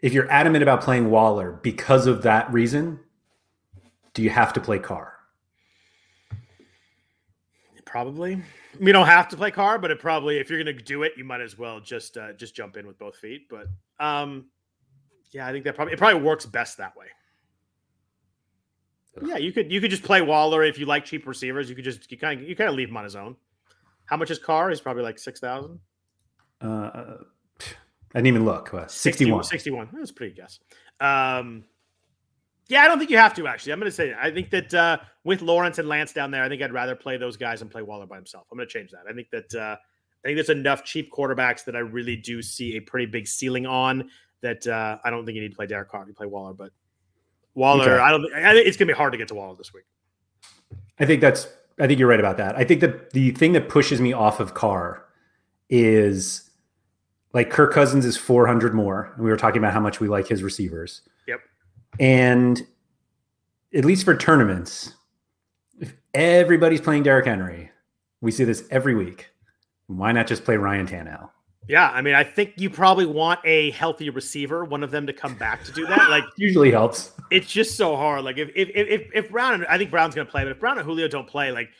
if you're adamant about playing Waller because of that reason, do you have to play Carr? Probably. We don't have to play Carr, but it probably if you're going to do it, you might as well just uh, just jump in with both feet. But um, yeah, I think that probably it probably works best that way. Yeah, you could you could just play Waller if you like cheap receivers. You could just you kind of you kind of leave him on his own. How much is Carr? He's probably like six thousand. Uh, I didn't even look. Uh, 61. 61. That's a pretty guess. Um, yeah, I don't think you have to actually. I'm going to say I think that uh, with Lawrence and Lance down there, I think I'd rather play those guys and play Waller by himself. I'm going to change that. I think that uh, I think there's enough cheap quarterbacks that I really do see a pretty big ceiling on. That uh, I don't think you need to play Derek Carr. You play Waller, but Waller, okay. I don't. I think it's going to be hard to get to Waller this week. I think that's. I think you're right about that. I think that the thing that pushes me off of Carr is like Kirk Cousins is 400 more, and we were talking about how much we like his receivers. And at least for tournaments, if everybody's playing Derrick Henry, we see this every week. Why not just play Ryan Tannehill? Yeah, I mean, I think you probably want a healthy receiver, one of them to come back to do that. Like, usually helps. It's just so hard. Like, if if if if Brown, and I think Brown's going to play, but if Brown and Julio don't play, like,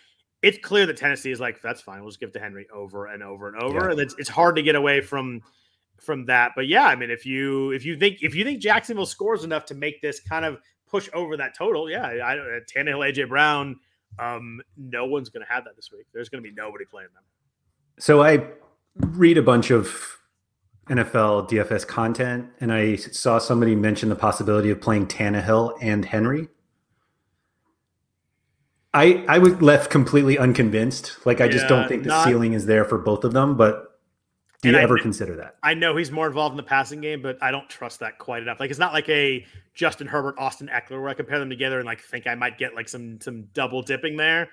it's clear that Tennessee is like, that's fine. We'll just give to Henry over and over and over, yeah. and it's it's hard to get away from from that. But yeah, I mean, if you if you think if you think Jacksonville scores enough to make this kind of push over that total, yeah, I, I Tannehill, AJ Brown, um, no one's going to have that this week. There's going to be nobody playing them. So I read a bunch of NFL DFS content, and I saw somebody mention the possibility of playing Tannehill and Henry. I I was left completely unconvinced. Like I yeah, just don't think the not, ceiling is there for both of them. But do you I, ever consider that? I know he's more involved in the passing game, but I don't trust that quite enough. Like it's not like a Justin Herbert, Austin Ekeler, where I compare them together and like think I might get like some some double dipping there.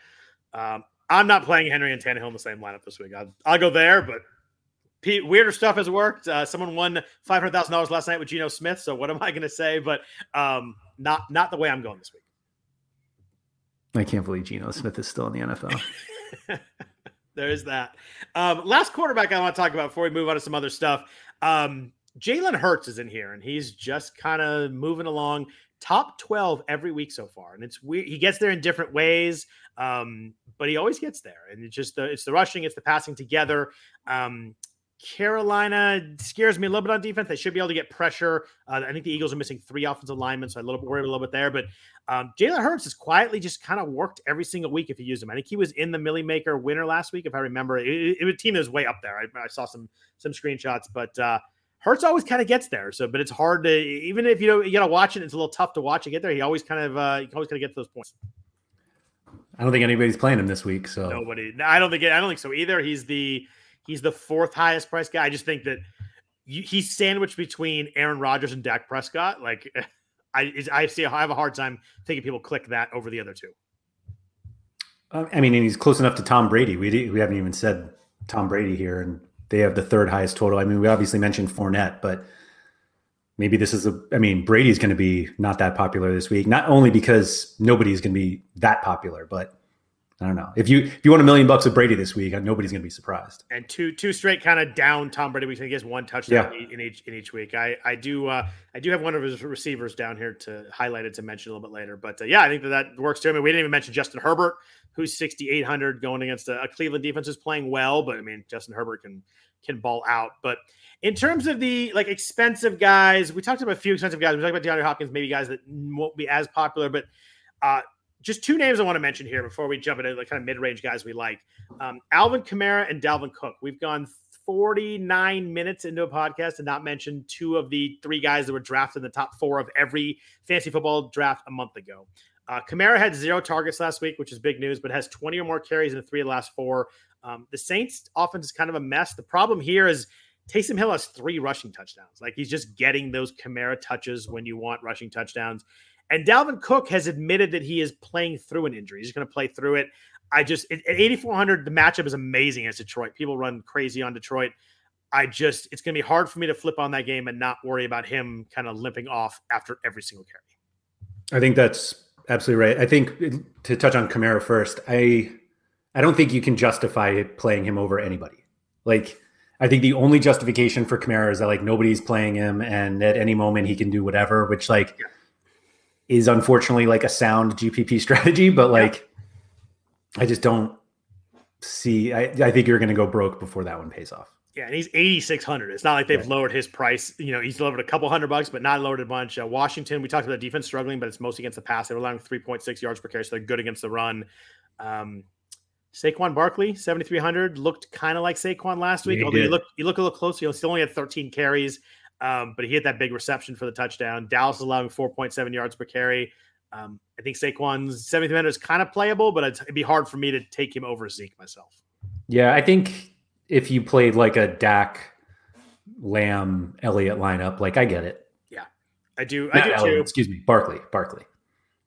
Um, I'm not playing Henry and Tannehill in the same lineup this week. I'll, I'll go there, but Pete, weirder stuff has worked. Uh, someone won five hundred thousand dollars last night with Geno Smith. So what am I going to say? But um, not not the way I'm going this week. I can't believe Geno Smith is still in the NFL. there is that. Um, last quarterback I want to talk about before we move on to some other stuff. Um, Jalen Hurts is in here, and he's just kind of moving along. Top twelve every week so far, and it's weird. He gets there in different ways, um, but he always gets there. And it's just the it's the rushing, it's the passing together. Um, Carolina scares me a little bit on defense. They should be able to get pressure. Uh, I think the Eagles are missing three offensive linemen, so I a little bit worried a little bit there. But um, Jalen Hurts has quietly just kind of worked every single week if you use him. I think he was in the Milly Maker winner last week, if I remember. It, it, it was a team that was way up there. I, I saw some some screenshots, but uh, Hurts always kind of gets there. So, but it's hard to even if you know you got to watch it. It's a little tough to watch and get there. He always kind of uh, he always kind of get those points. I don't think anybody's playing him this week. So nobody. I don't think. I don't think so either. He's the he's the fourth highest price guy. I just think that you, he's sandwiched between Aaron Rodgers and Dak Prescott. Like I I see. I have a hard time thinking people click that over the other two. Um, I mean, and he's close enough to Tom Brady. We we haven't even said Tom Brady here, and they have the third highest total. I mean, we obviously mentioned Fournette, but maybe this is a. I mean, Brady's going to be not that popular this week. Not only because nobody's going to be that popular, but I don't know if you if you want a million bucks of Brady this week, nobody's going to be surprised. And two two straight kind of down Tom Brady weeks. He gets one touchdown yeah. in each in each week. I I do uh, I do have one of his receivers down here to highlight it to mention a little bit later. But uh, yeah, I think that that works too. I mean, we didn't even mention Justin Herbert, who's sixty eight hundred going against a, a Cleveland defense is playing well, but I mean Justin Herbert can can ball out. But in terms of the like expensive guys, we talked about a few expensive guys. We talked about DeAndre Hopkins, maybe guys that won't be as popular, but. Uh, just two names I want to mention here before we jump into the kind of mid range guys we like um, Alvin Kamara and Dalvin Cook. We've gone 49 minutes into a podcast and not mentioned two of the three guys that were drafted in the top four of every fantasy football draft a month ago. Uh, Kamara had zero targets last week, which is big news, but has 20 or more carries in the three of the last four. Um, the Saints offense is kind of a mess. The problem here is Taysom Hill has three rushing touchdowns. Like he's just getting those Kamara touches when you want rushing touchdowns. And Dalvin Cook has admitted that he is playing through an injury. He's going to play through it. I just at 8400 the matchup is amazing as Detroit. People run crazy on Detroit. I just it's going to be hard for me to flip on that game and not worry about him kind of limping off after every single carry. I think that's absolutely right. I think to touch on Kamara first, I I don't think you can justify playing him over anybody. Like I think the only justification for Kamara is that like nobody's playing him and at any moment he can do whatever, which like yeah is unfortunately like a sound GPP strategy, but like yeah. I just don't see. I, I think you're going to go broke before that one pays off. Yeah, and he's 8600. It's not like they've right. lowered his price. You know, he's lowered a couple hundred bucks, but not lowered a bunch. Uh, Washington, we talked about defense struggling, but it's mostly against the pass. They're allowing 3.6 yards per carry, so they're good against the run. Um, Saquon Barkley, 7,300, looked kind of like Saquon last week. Yeah, although you look, you look a little closer, he still only had 13 carries. Um, but he hit that big reception for the touchdown. Dallas is allowing 4.7 yards per carry. Um, I think Saquon's 70th minute is kind of playable, but it'd be hard for me to take him over Zeke myself. Yeah, I think if you played like a Dak, Lamb, Elliott lineup, like I get it. Yeah, I do. I do Elliott, too. Excuse me, Barkley, Barkley,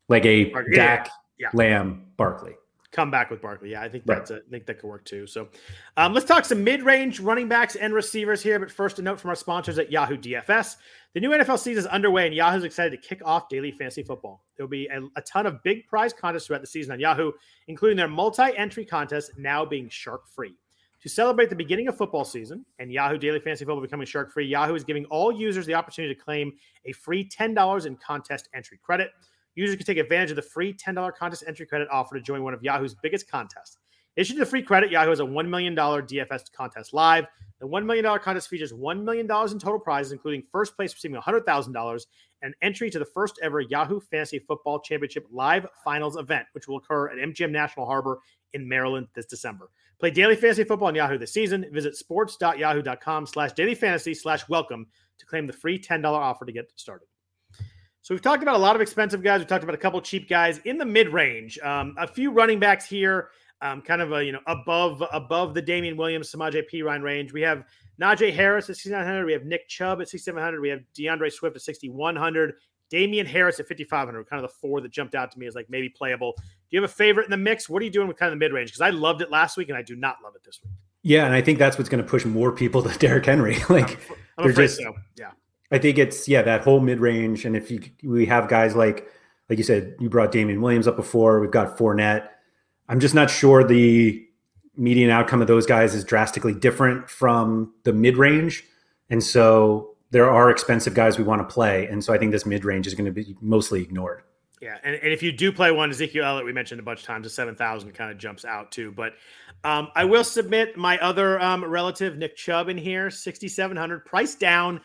like a Barkley. Dak, yeah. Lamb, Barkley come back with Barkley. Yeah, I think that's right. a, I think that could work too. So um, let's talk some mid-range running backs and receivers here. But first, a note from our sponsors at Yahoo DFS. The new NFL season is underway, and Yahoo's excited to kick off daily fantasy football. There'll be a, a ton of big prize contests throughout the season on Yahoo, including their multi-entry contest now being shark-free. To celebrate the beginning of football season and Yahoo Daily Fantasy Football becoming shark free, Yahoo is giving all users the opportunity to claim a free $10 in contest entry credit. Users can take advantage of the free $10 contest entry credit offer to join one of Yahoo's biggest contests. Issued the free credit, Yahoo has a $1 million DFS contest live. The $1 million contest features $1 million in total prizes, including first place receiving $100,000 and entry to the first ever Yahoo Fantasy Football Championship live finals event, which will occur at MGM National Harbor in Maryland this December. Play daily fantasy football on Yahoo this season. Visit sports.yahoo.com slash daily fantasy slash welcome to claim the free $10 offer to get started. So we've talked about a lot of expensive guys. We've talked about a couple cheap guys in the mid range. Um, a few running backs here, um, kind of a you know above above the Damien Williams, Samaj P. Ryan range. We have Najee Harris at 6,900. We have Nick Chubb at 6,700. We have D'Andre Swift at 6,100. Damien Harris at 5,500. Kind of the four that jumped out to me as like maybe playable. Do you have a favorite in the mix? What are you doing with kind of the mid range? Because I loved it last week and I do not love it this week. Yeah, and I think that's what's going to push more people to Derrick Henry. like I'm, I'm afraid just, so. Yeah. I think it's yeah that whole mid range, and if you we have guys like like you said, you brought Damien Williams up before. We've got Fournette. I'm just not sure the median outcome of those guys is drastically different from the mid range, and so there are expensive guys we want to play, and so I think this mid range is going to be mostly ignored. Yeah, and, and if you do play one, Ezekiel Elliott, we mentioned a bunch of times, a seven thousand kind of jumps out too. But um, I will submit my other um, relative, Nick Chubb, in here, sixty seven hundred, price down.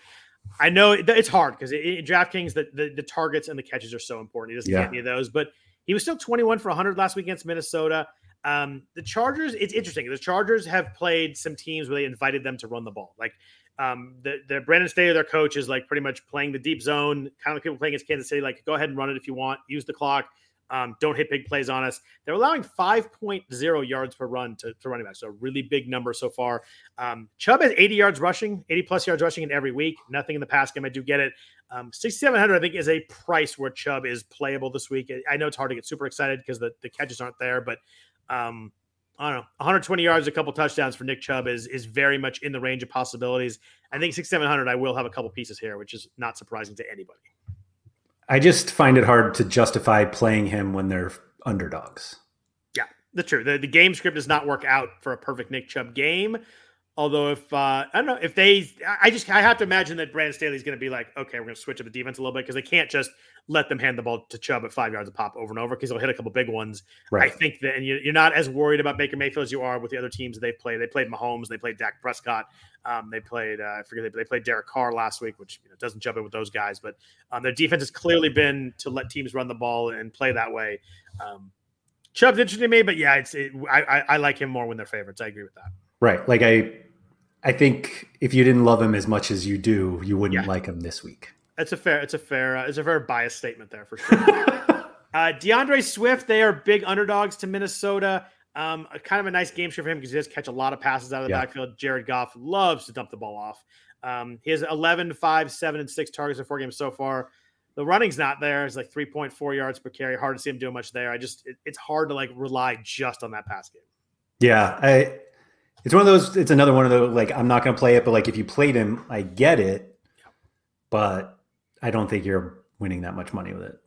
I know it's hard because in DraftKings, the, the, the targets and the catches are so important. He doesn't yeah. get any of those, but he was still 21 for 100 last week against Minnesota. Um, the Chargers, it's interesting. The Chargers have played some teams where they invited them to run the ball. Like um, the, the Brandon Staley, their coach, is like pretty much playing the deep zone, kind of like people playing against Kansas City. Like, go ahead and run it if you want, use the clock. Um, don't hit big plays on us. They're allowing 5.0 yards per run to, to running back. So a really big number so far. Um, Chubb has 80 yards rushing, 80 plus yards rushing in every week. Nothing in the pass game. I do get it. Um, 6,700, I think, is a price where Chubb is playable this week. I know it's hard to get super excited because the, the catches aren't there, but um, I don't know, 120 yards, a couple touchdowns for Nick Chubb is is very much in the range of possibilities. I think 6,700, I will have a couple pieces here, which is not surprising to anybody. I just find it hard to justify playing him when they're underdogs. Yeah, that's true. The, the game script does not work out for a perfect Nick Chubb game. Although if uh, I don't know if they, I just I have to imagine that Brandon Staley is going to be like, okay, we're going to switch up the defense a little bit because they can't just let them hand the ball to Chubb at five yards a pop over and over because he'll hit a couple big ones. Right. I think that, and you're not as worried about Baker Mayfield as you are with the other teams that they play. They played Mahomes, they played Dak Prescott, um, they played uh, I forget they, they played Derek Carr last week, which you know, doesn't jump in with those guys. But um, their defense has clearly been to let teams run the ball and play that way. Um, Chubb's interesting to me, but yeah, it's it, I, I I like him more when they're favorites. I agree with that. Right. Like I I think if you didn't love him as much as you do, you wouldn't yeah. like him this week. It's a fair, it's a fair, uh, it's a fair biased statement there for sure. uh, D'Andre Swift, they are big underdogs to Minnesota. Um, a, kind of a nice game for him because he does catch a lot of passes out of the yeah. backfield. Jared Goff loves to dump the ball off. Um, he has 11, 5, 7, and 6 targets in four games so far. The running's not there. It's like 3.4 yards per carry. Hard to see him doing much there. I just, it, it's hard to like rely just on that pass game. Yeah. I, it's one of those. It's another one of those. Like I'm not going to play it, but like if you played him, I get it, but I don't think you're winning that much money with it.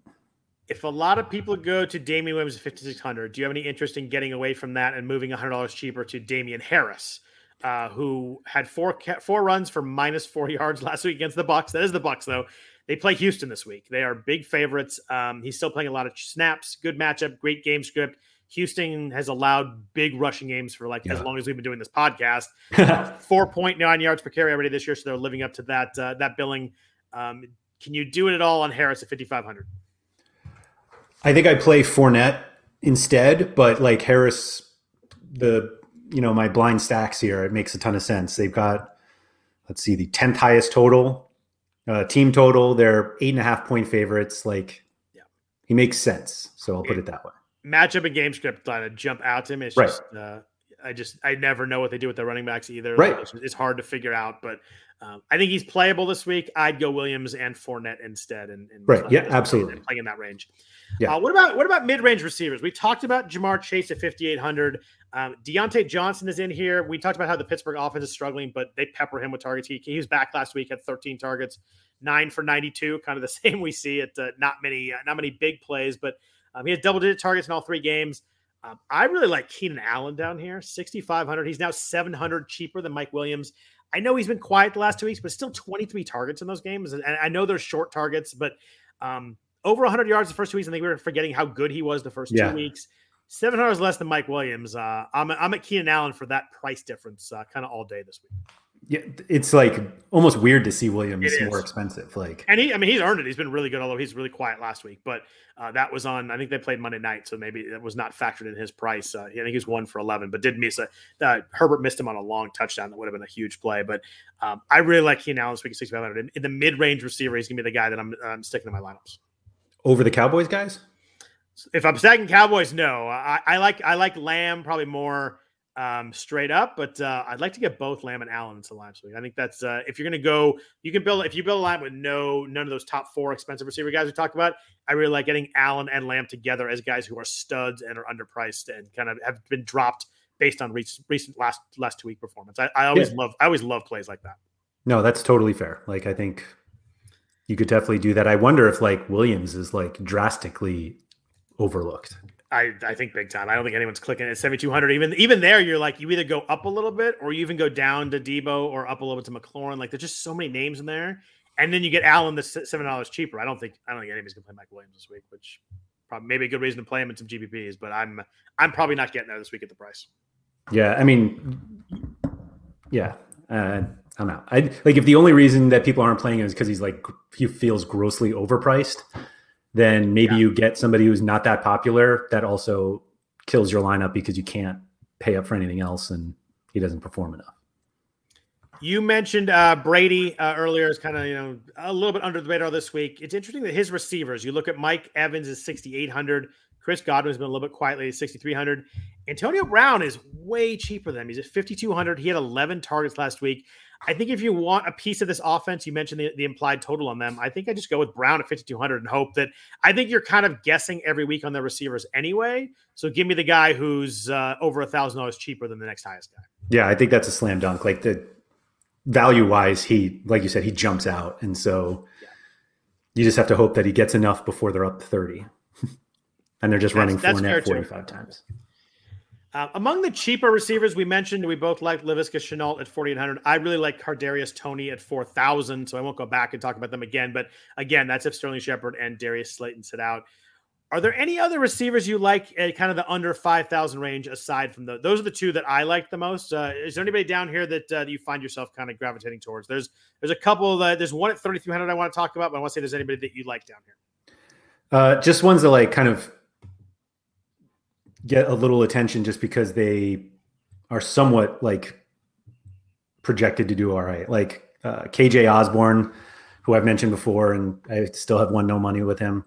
If a lot of people go to Damien Williams at 5600, do you have any interest in getting away from that and moving $100 cheaper to Damien Harris, uh, who had four four runs for minus four yards last week against the Bucs? That is the Bucs though. They play Houston this week. They are big favorites. Um, he's still playing a lot of snaps. Good matchup. Great game script. Houston has allowed big rushing games for like yeah. as long as we've been doing this podcast. Four point nine yards per carry already this year, so they're living up to that uh, that billing. Um, can you do it at all on Harris at fifty five hundred? I think I play Fournette instead, but like Harris, the you know my blind stacks here, it makes a ton of sense. They've got let's see the tenth highest total, uh, team total. They're eight and a half point favorites. Like, yeah. he makes sense. So I'll put it that way matchup and game script kind of jump out to me. It's right. just uh, I just I never know what they do with their running backs either. Right. It's, it's hard to figure out, but um, I think he's playable this week. I'd go Williams and Fournette instead, and, and right, yeah, absolutely, playing in that range. Yeah. Uh, what about what about mid range receivers? We talked about Ja'Marr Chase at fifty eight hundred. Um, Diontae Johnson is in here. We talked about how the Pittsburgh offense is struggling, but they pepper him with targets. He, he was back last week, had 13 targets, nine for 92, kind of the same we see at uh, not many, uh, not many big plays, but um, he has double digit targets in all three games. Um, I really like Keenan Allen down here, 6,500. He's now 700 cheaper than Mike Williams. I know he's been quiet the last two weeks, but still 23 targets in those games. And I know they're short targets, but um, over 100 yards the first two weeks. I think we were forgetting how good he was the first yeah. two weeks. seven hundred is less than Mike Williams. Uh, I'm I'm at Keenan Allen for that price difference, uh, kind of all day this week. Yeah, it's like almost weird to see Williams more expensive. Like, and he, I mean, he's earned it. He's been really good, although he's really quiet last week. But uh, that was on. I think they played Monday night, so maybe that was not factored in his price. Uh, I think he's one for eleven, but did miss a. Uh, Herbert missed him on a long touchdown that would have been a huge play. But um, I really like Keenan Allen this week at sixty five hundred. In, in the mid range receiver, he's gonna be the guy that I'm, I'm sticking to my lineups. Over the Cowboys guys. If I'm stacking Cowboys, no. I, I like I like Lamb probably more um, straight up, but uh, I'd like to get both Lamb and Allen into the line week. I think that's uh, if you're going to go, you can build if you build a line with no none of those top four expensive receiver guys we talked about. I really like getting Allen and Lamb together as guys who are studs and are underpriced and kind of have been dropped based on recent, recent last last two week performance. I, I always yeah. love I always love plays like that. No, that's totally fair. Like I think you could definitely do that. I wonder if like Williams is like drastically overlooked. I, I think big time. I don't think anyone's clicking at 7,200. Even even there, you're like, you either go up a little bit or you even go down to Deebo or up a little bit to McLaurin. Like, there's just so many names in there. And then you get Allen the $7 cheaper. I don't think I don't think anybody's going to play Mike Williams this week, which probably maybe a good reason to play him in some GPPs, but I'm I'm probably not getting there this week at the price. Yeah. I mean, yeah. Uh, I'm out. I like if the only reason that people aren't playing him is because he's like, he feels grossly overpriced then maybe yeah. you get somebody who's not that popular that also kills your lineup because you can't pay up for anything else and he doesn't perform enough. You mentioned uh, Brady uh, earlier is kind of you know a little bit under the radar this week. It's interesting that his receivers. You look at Mike Evans is 6,800. Chris Godwin's been a little bit quietly 6,300. Antonio Brown is way cheaper than him. He's at 5,200. He had 11 targets last week. I think if you want a piece of this offense, you mentioned the, the implied total on them. I think I just go with Brown at 5,200 and hope that I think you're kind of guessing every week on the receivers anyway. So give me the guy who's uh, over a thousand dollars cheaper than the next highest guy. Yeah, I think that's a slam dunk. Like the value wise, he, like you said, he jumps out. And so yeah. you just have to hope that he gets enough before they're up 30 and they're just that's, running four net 45 too. times. Uh, among the cheaper receivers we mentioned, we both like Laviska Shenault at 4,800. I really like Kadarius Toney at 4,000, so I won't go back and talk about them again. But again, that's if Sterling Shepard and Darius Slayton sit out. Are there any other receivers you like at kind of the under 5,000 range aside from those? Those are the two that I like the most. Uh, is there anybody down here that, uh, you find yourself kind of gravitating towards? There's there's a couple that there's one at 3,300 I want to talk about, but I want to say there's anybody that you like down here. Uh, just ones that like kind of get a little attention just because they are somewhat like projected to do all right. Like uh, KJ Osborne, who I've mentioned before, and I still have one no money with him.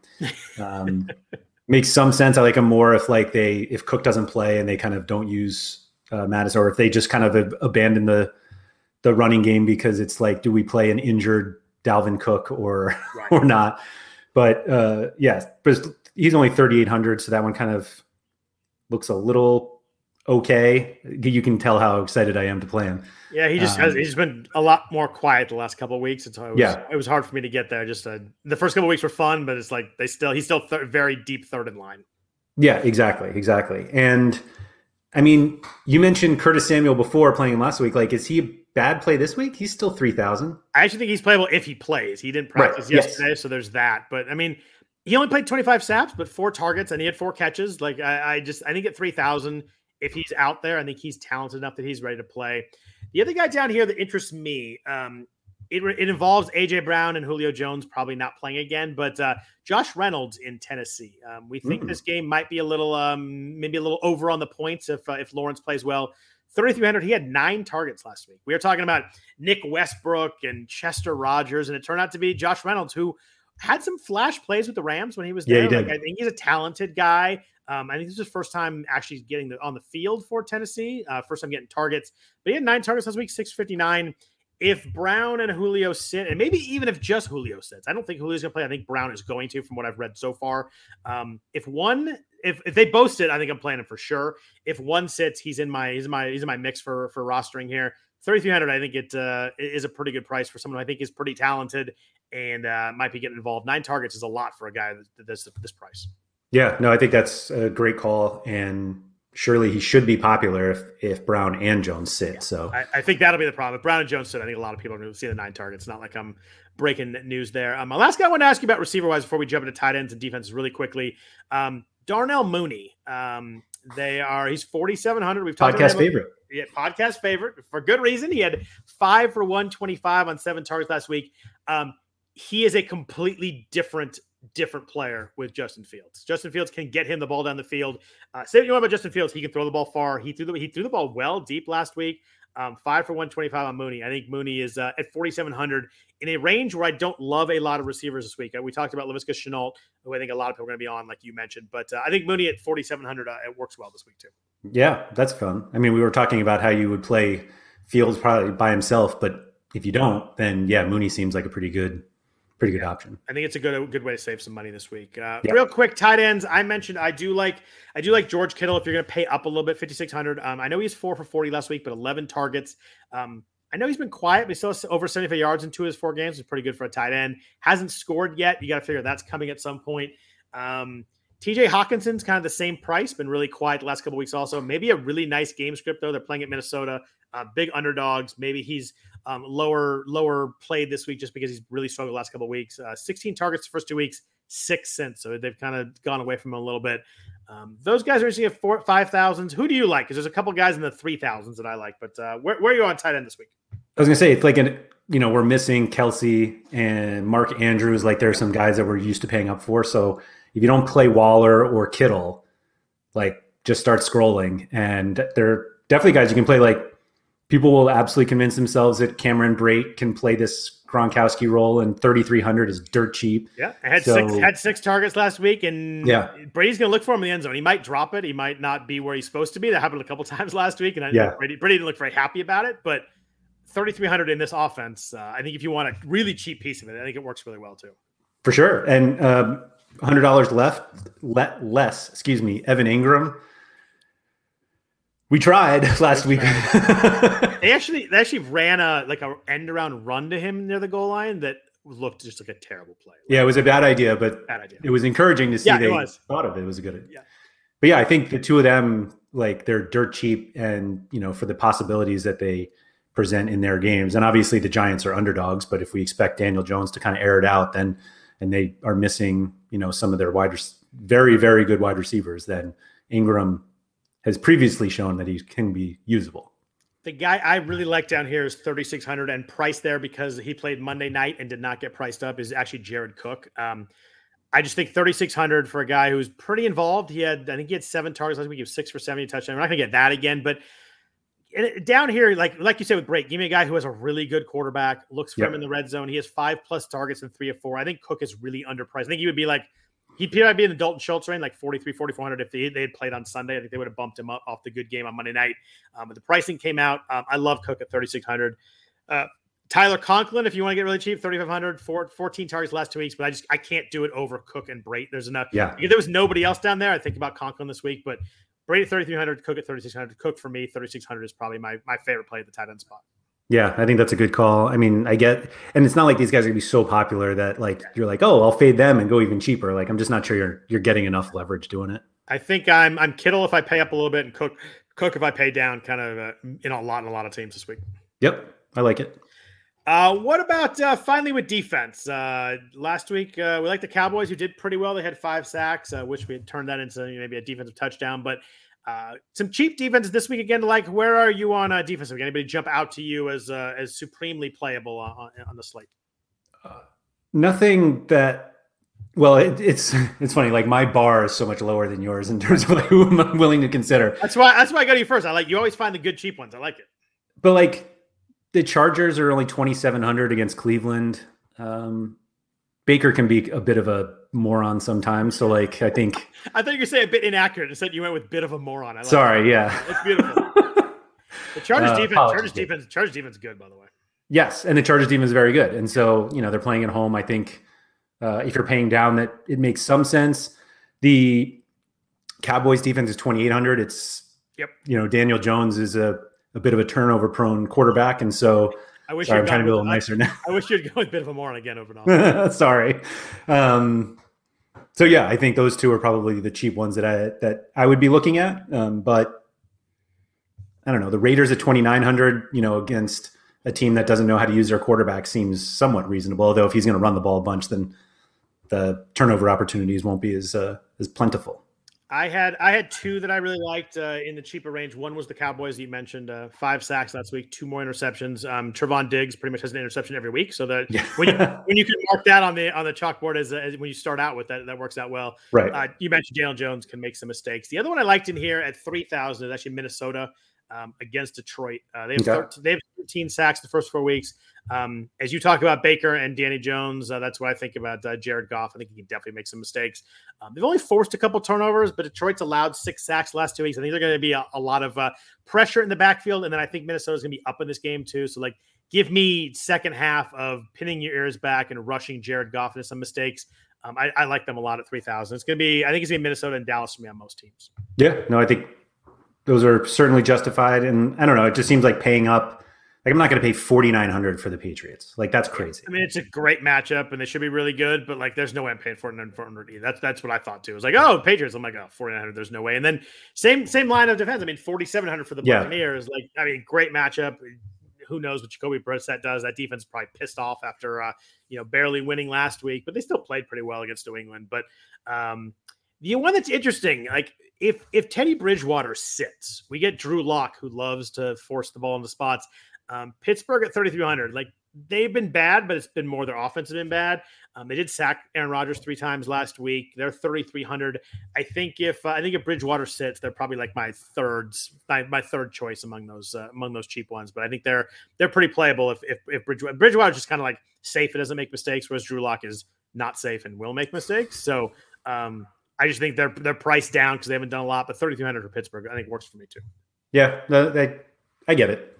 Um, makes some sense. I like him more if like they if Cook doesn't play and they kind of don't use uh, Mattis, or if they just kind of ab- abandon the the running game because it's like, do we play an injured Dalvin Cook or right. or not? But uh, yeah, but he's only thirty eight hundred, so that one kind of looks a little okay. You can tell how excited I am to play him. Yeah, he just um, has, he's been a lot more quiet the last couple of weeks. It's it was, yeah, it was hard for me to get there. Just uh, the first couple of weeks were fun, but it's like they still he's still th- very deep third in line. Yeah, exactly, exactly. And I mean, you mentioned Curtis Samuel before playing him last week. Like, is he a bad play this week? He's still three thousand. I actually think he's playable if he plays. He didn't practice right. yesterday, yes. so there's that. But I mean, he only played 25 snaps, but four targets and he had four catches. Like I, I just I think at 3,000, if he's out there, I think he's talented enough that he's ready to play. The other guy down here that interests me, um, it, it involves AJ Brown and Julio Jones probably not playing again, but uh, Josh Reynolds in Tennessee. Um, we think mm. this game might be a little, um, maybe a little over on the points if uh, if Lawrence plays well. 3,300. He had nine targets last week. We are talking about Nick Westbrook and Chester Rogers, and it turned out to be Josh Reynolds, who had some flash plays with the Rams when he was there. Yeah, he like, I think he's a talented guy. Um, I think this is his first time actually getting the, on the field for Tennessee. Uh, first time getting targets, but he had nine targets last week, six fifty nine. If Brown and Julio sit, and maybe even if just Julio sits, I don't think Julio's going to play. I think Brown is going to, from what I've read so far. Um, if one, if if they both sit, I think I'm playing him for sure. If one sits, he's in my he's in my he's in my mix for for rostering here. 3300 I think it uh, is a pretty good price for someone I think is pretty talented and uh, might be getting involved. Nine targets is a lot for a guy that this this price. Yeah, no, I think that's a great call, and surely he should be popular if if Brown and Jones sit. Yeah. So I, I, think that'll be the problem. If Brown and Jones sit, I think a lot of people are going to see the nine targets. Not like I'm breaking news there. Um, my last guy I want to ask you about receiver wise before we jump into tight ends and defenses really quickly. Um, Darnell Mooney. Um, They are he's 4700. We've talked podcast favorite. Yeah, podcast favorite for good reason. He had five for 125 on seven targets last week. Um, he is a completely different different player with Justin Fields. Justin Fields can get him the ball down the field. Uh, say what you want about Justin Fields, he can throw the ball far. He threw the he threw the ball well deep last week. Um, five for 125 on Mooney. I think Mooney is uh, at 4,700 in a range where I don't love a lot of receivers this week. Uh, we talked about Laviska Shenault, who I think a lot of people are going to be on, like you mentioned. But uh, I think Mooney at 4,700, uh, it works well this week, too. Yeah, that's fun. I mean, we were talking about how you would play Fields probably by himself, but if you don't, then yeah, Mooney seems like a pretty good pretty good option. I think it's a good good way to save some money this week. Uh, yeah. Real quick, tight ends. I mentioned I do like I do like George Kittle. If you're going to pay up a little bit, fifty six hundred. Um, I know he's four for forty last week, but eleven targets. Um, I know he's been quiet, but he still has over 75 yards in two of his four games. Is pretty good for a tight end. Hasn't scored yet. You got to figure that's coming at some point. Um, TJ Hockenson's kind of the same price, been really quiet the last couple weeks. Also, maybe a really nice game script though. They're playing at Minnesota, uh, big underdogs. Maybe he's um, lower lower played this week just because he's really struggled the last couple weeks. Uh, 16 targets the first two weeks, six cents. So they've kind of gone away from him a little bit. Um, those guys are usually at four, five thousands. Who do you like? Because there's a couple guys in the three thousands that I like. But uh, where, where are you on tight end this week? I was gonna say it's like an you know we're missing Kelce and Mark Andrews. Like there are some guys that we're used to paying up for. So if you don't play Waller or Kittle, like just start scrolling. And there are definitely guys you can play. Like people will absolutely convince themselves that Cameron Brate can play this Gronkowski role, and 3,300 is dirt cheap. Yeah, I had so, six had six targets last week, and yeah, Brady's going to look for him in the end zone. He might drop it. He might not be where he's supposed to be. That happened a couple times last week, and I yeah. Brady, Brady didn't look very happy about it. But 3,300 in this offense, uh, I think if you want a really cheap piece of it, I think it works really well too. For sure, and um, hundred dollars left, let less. Excuse me, Evan Engram. We tried last week. they actually they actually ran a like a end around run to him near the goal line that looked just like a terrible play. Yeah, it was a bad idea, but bad idea. it was encouraging to see yeah, they was. thought of it. It was a good idea. Yeah. But yeah, I think the two of them, like they're dirt cheap and you know, for the possibilities that they present in their games. And obviously the Giants are underdogs, but if we expect Daniel Jones to kind of air it out, then and they are missing, you know, some of their wide, very, very good wide receivers, then Engram has previously shown that he can be usable. The guy I really like down here is 3,600 and priced there because he played Monday night and did not get priced up is actually Jared Cook. Um, I just think 3,600 for a guy who's pretty involved. He had, I think he had seven targets last week. He was six for 70 touchdowns. We're not going to get that again, but down here, like like you said with Brate, give me a guy who has a really good quarterback, looks for yep. him in the red zone. He has five plus targets and three of four. I think Cook is really underpriced. I think he would be like he'd probably be in the Dalton Schultz range, like 43, 4400 if they, they had played on Sunday. I think they would have bumped him up off the good game on Monday night. Um, but the pricing came out. Um, I love Cook at 3600. Uh, Tyler Conklin, if you want to get really cheap, 3,500, 14 targets last two weeks, but I just I can't do it over Cook and Brate. There's enough. Yeah. If there was nobody else down there, I think about Conklin this week, but Brate 3,300, Cook at 3,600. Cook for me, 3,600 is probably my, my favorite play at the tight end spot. Yeah, I think that's a good call. I mean, I get, and it's not like these guys are gonna be so popular that like you're like, oh, I'll fade them and go even cheaper. Like I'm just not sure you're you're getting enough leverage doing it. I think I'm I'm Kittle if I pay up a little bit and Cook Cook if I pay down, kind of uh, in a lot in a lot of teams this week. Yep, I like it. Uh, what about uh, finally with defense? Uh, last week uh, we like the Cowboys who did pretty well. They had five sacks, uh, which we turned that into maybe a defensive touchdown, but uh, some cheap defense this week again. Like, where are you on uh, defense? Anybody jump out to you as uh, as supremely playable on, on the slate? Uh, nothing that. Well, it, it's it's funny. Like my bar is so much lower than yours in terms of like who I'm willing to consider. That's why that's why I go to you first. I like you always find the good cheap ones. I like it. But like the Chargers are only 2,700 against Cleveland. Um, Baker can be a bit of a moron sometimes. So like I think I thought you were saying a bit inaccurate. I said you went with bit of a moron. Like Sorry, yeah. It's beautiful. the Chargers uh, defense, Chargers defense, Chargers defense is good, by the way. Yes, and the Chargers defense is very good. And so, you know, they're playing at home. I think uh, if you're paying down that it makes some sense. The Cowboys defense is 2800. It's yep. You know, Daniel Jones is a a bit of a turnover prone quarterback and so I wish Sorry, I'm trying to be a little nicer now. I wish you'd go with a bit of a moron again over and over. Sorry. Um, so yeah, I think those two are probably the cheap ones that I that I would be looking at. Um, but I don't know. The Raiders at 2900, you know, against a team that doesn't know how to use their quarterback seems somewhat reasonable. Although if he's going to run the ball a bunch, then the turnover opportunities won't be as uh, as plentiful. I had I had two that I really liked uh, in the cheaper range. One was the Cowboys you mentioned, uh, five sacks last week, two more interceptions. Um, Trevon Diggs pretty much has an interception every week, so that yeah. when you when you can mark that on the on the chalkboard as, as when you start out with that, that works out well. Right. Uh, you mentioned Jalen Jones can make some mistakes. The other one I liked in here at three thousand is actually Minnesota um, against Detroit. Uh, they have okay. 13, they have 13 sacks the first four weeks. Um, as you talk about Baker and Danny Jones, uh, that's what I think about uh, Jared Goff. I think he can definitely make some mistakes. Um, they've only forced a couple turnovers, but Detroit's allowed six sacks last two weeks. I think they're going to be a, a, lot of uh, pressure in the backfield, and then I think Minnesota's going to be up in this game too. So like, give me second half of pinning your ears back and rushing Jared Goff into some mistakes. Um, I, I, like them a lot at 3,000. It's going to be, I think it's going to be Minnesota and Dallas for me on most teams. Yeah, no, I think those are certainly justified. And I don't know, it just seems like paying up. Like I'm not going to pay 4900 for the Patriots. Like that's crazy. I mean, it's a great matchup and they should be really good, but like there's no way I'm paying 4900 either. That's that's what I thought too. It was like, oh, Patriots. I'm like, oh, 4900, there's no way. And then same same line of defense. I mean, 4700 for the Buccaneers. Yeah. Like, I mean, great matchup. Who knows what Jacoby Brissett does? That defense is probably pissed off after uh, you know, barely winning last week, but they still played pretty well against New England. But um the one that's interesting, like if if Teddy Bridgewater sits, we get Drew Lock, who loves to force the ball into spots. Um, Pittsburgh at 3,300, like they've been bad, but it's been more their offense has been bad. Um, they did sack Aaron Rodgers three times last week. They're 3,300. I think if uh, I think if Bridgewater sits, they're probably like my third my, my third choice among those uh, among those cheap ones. But I think they're they're pretty playable if if, if Bridgewater Bridgewater's just kind of like safe, it doesn't make mistakes, whereas Drew Lock is not safe and will make mistakes. So um, I just think they're they're priced down because they haven't done a lot. But thirty three hundred for Pittsburgh, I think works for me too. Yeah, they, I get it.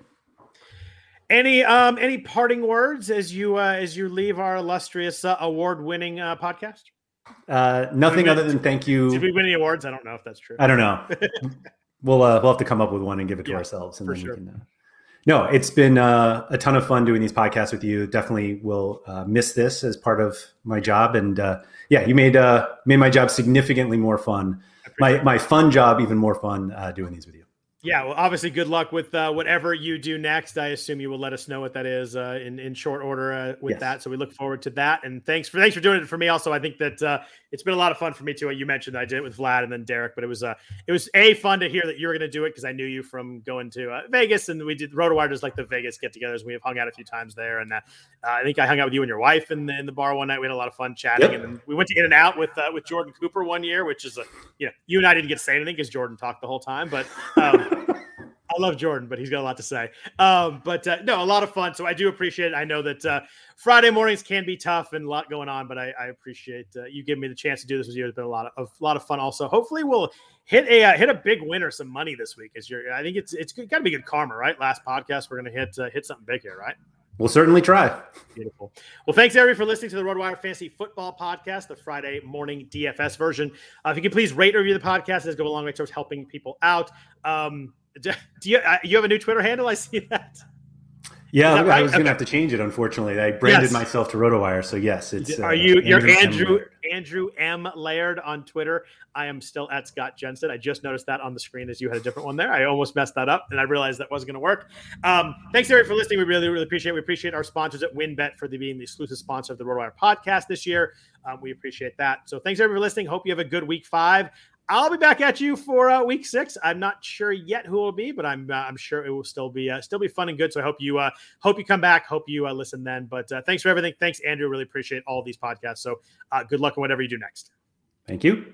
Any um any parting words as you uh, as you leave our illustrious uh, award winning uh, podcast? Uh, nothing other than thank you. Did we win any awards? I don't know if that's true. I don't know. we'll uh, we'll have to come up with one and give it to yeah, ourselves, and then sure. we can. Uh, no, it's been uh, a ton of fun doing these podcasts with you. Definitely will uh, miss this as part of my job, and uh, yeah, you made uh, made my job significantly more fun. My my fun job even more fun uh, doing these with you. Yeah, well, obviously, good luck with uh, whatever you do next. I assume you will let us know what that is uh, in in short order uh, with yes. that. So we look forward to that. And thanks for thanks for doing it for me. Also, I think that uh, it's been a lot of fun for me too. You mentioned I did it with Vlad and then Derek, but it was uh, it was a fun to hear that you were going to do it because I knew you from going to uh, Vegas and we did RotoWire does like the Vegas get-togethers. We have hung out a few times there, and uh, I think I hung out with you and your wife in the in the bar one night. We had a lot of fun chatting, yep. and then we went to In and Out with uh, with Jordan Cooper one year, which is a you know you and I didn't get to say anything because Jordan talked the whole time, but. Um, I love Jordan, but he's got a lot to say. Um, but uh, no, a lot of fun. So I do appreciate it. I know that uh, Friday mornings can be tough and a lot going on, but I, I appreciate uh, you giving me the chance to do this with you. It's been a lot of a lot of fun. Also, hopefully, we'll hit a uh, hit a big win or some money this week. As you're, I think it's it's got to be good karma, right? Last podcast, we're gonna hit uh, hit something big here, right? We'll certainly try. Beautiful. Well, thanks everybody for listening to the RotoWire Fantasy Football Podcast, the Friday morning DFS version. Uh, if you could please rate or review the podcast, as go a long way towards helping people out. Um, do you uh, you have a new Twitter handle? I see that. Yeah, that right? I was going to have to change it. Unfortunately, I branded yes. myself to RotoWire, so yes, it's. Are uh, you? You're Andrew Andrew M Laird on Twitter. I am still at Scott Jenstad. I just noticed that on the screen as you had a different one there. I almost messed that up, and I realized that wasn't going to work. Um, thanks everybody for listening. We really really appreciate. it. We appreciate our sponsors at WynnBET for the, being the exclusive sponsor of the RotoWire podcast this year. Um, we appreciate that. So thanks everybody for listening. Hope you have a good week five. I'll be back at you for uh, week six. I'm not sure yet who will be, but I'm uh, I'm sure it will still be uh, still be fun and good. So I hope you uh, hope you come back. Hope you uh, listen then. But uh, thanks for everything. Thanks, Andrew. Really appreciate all these podcasts. So good luck on whatever you do next. Thank you.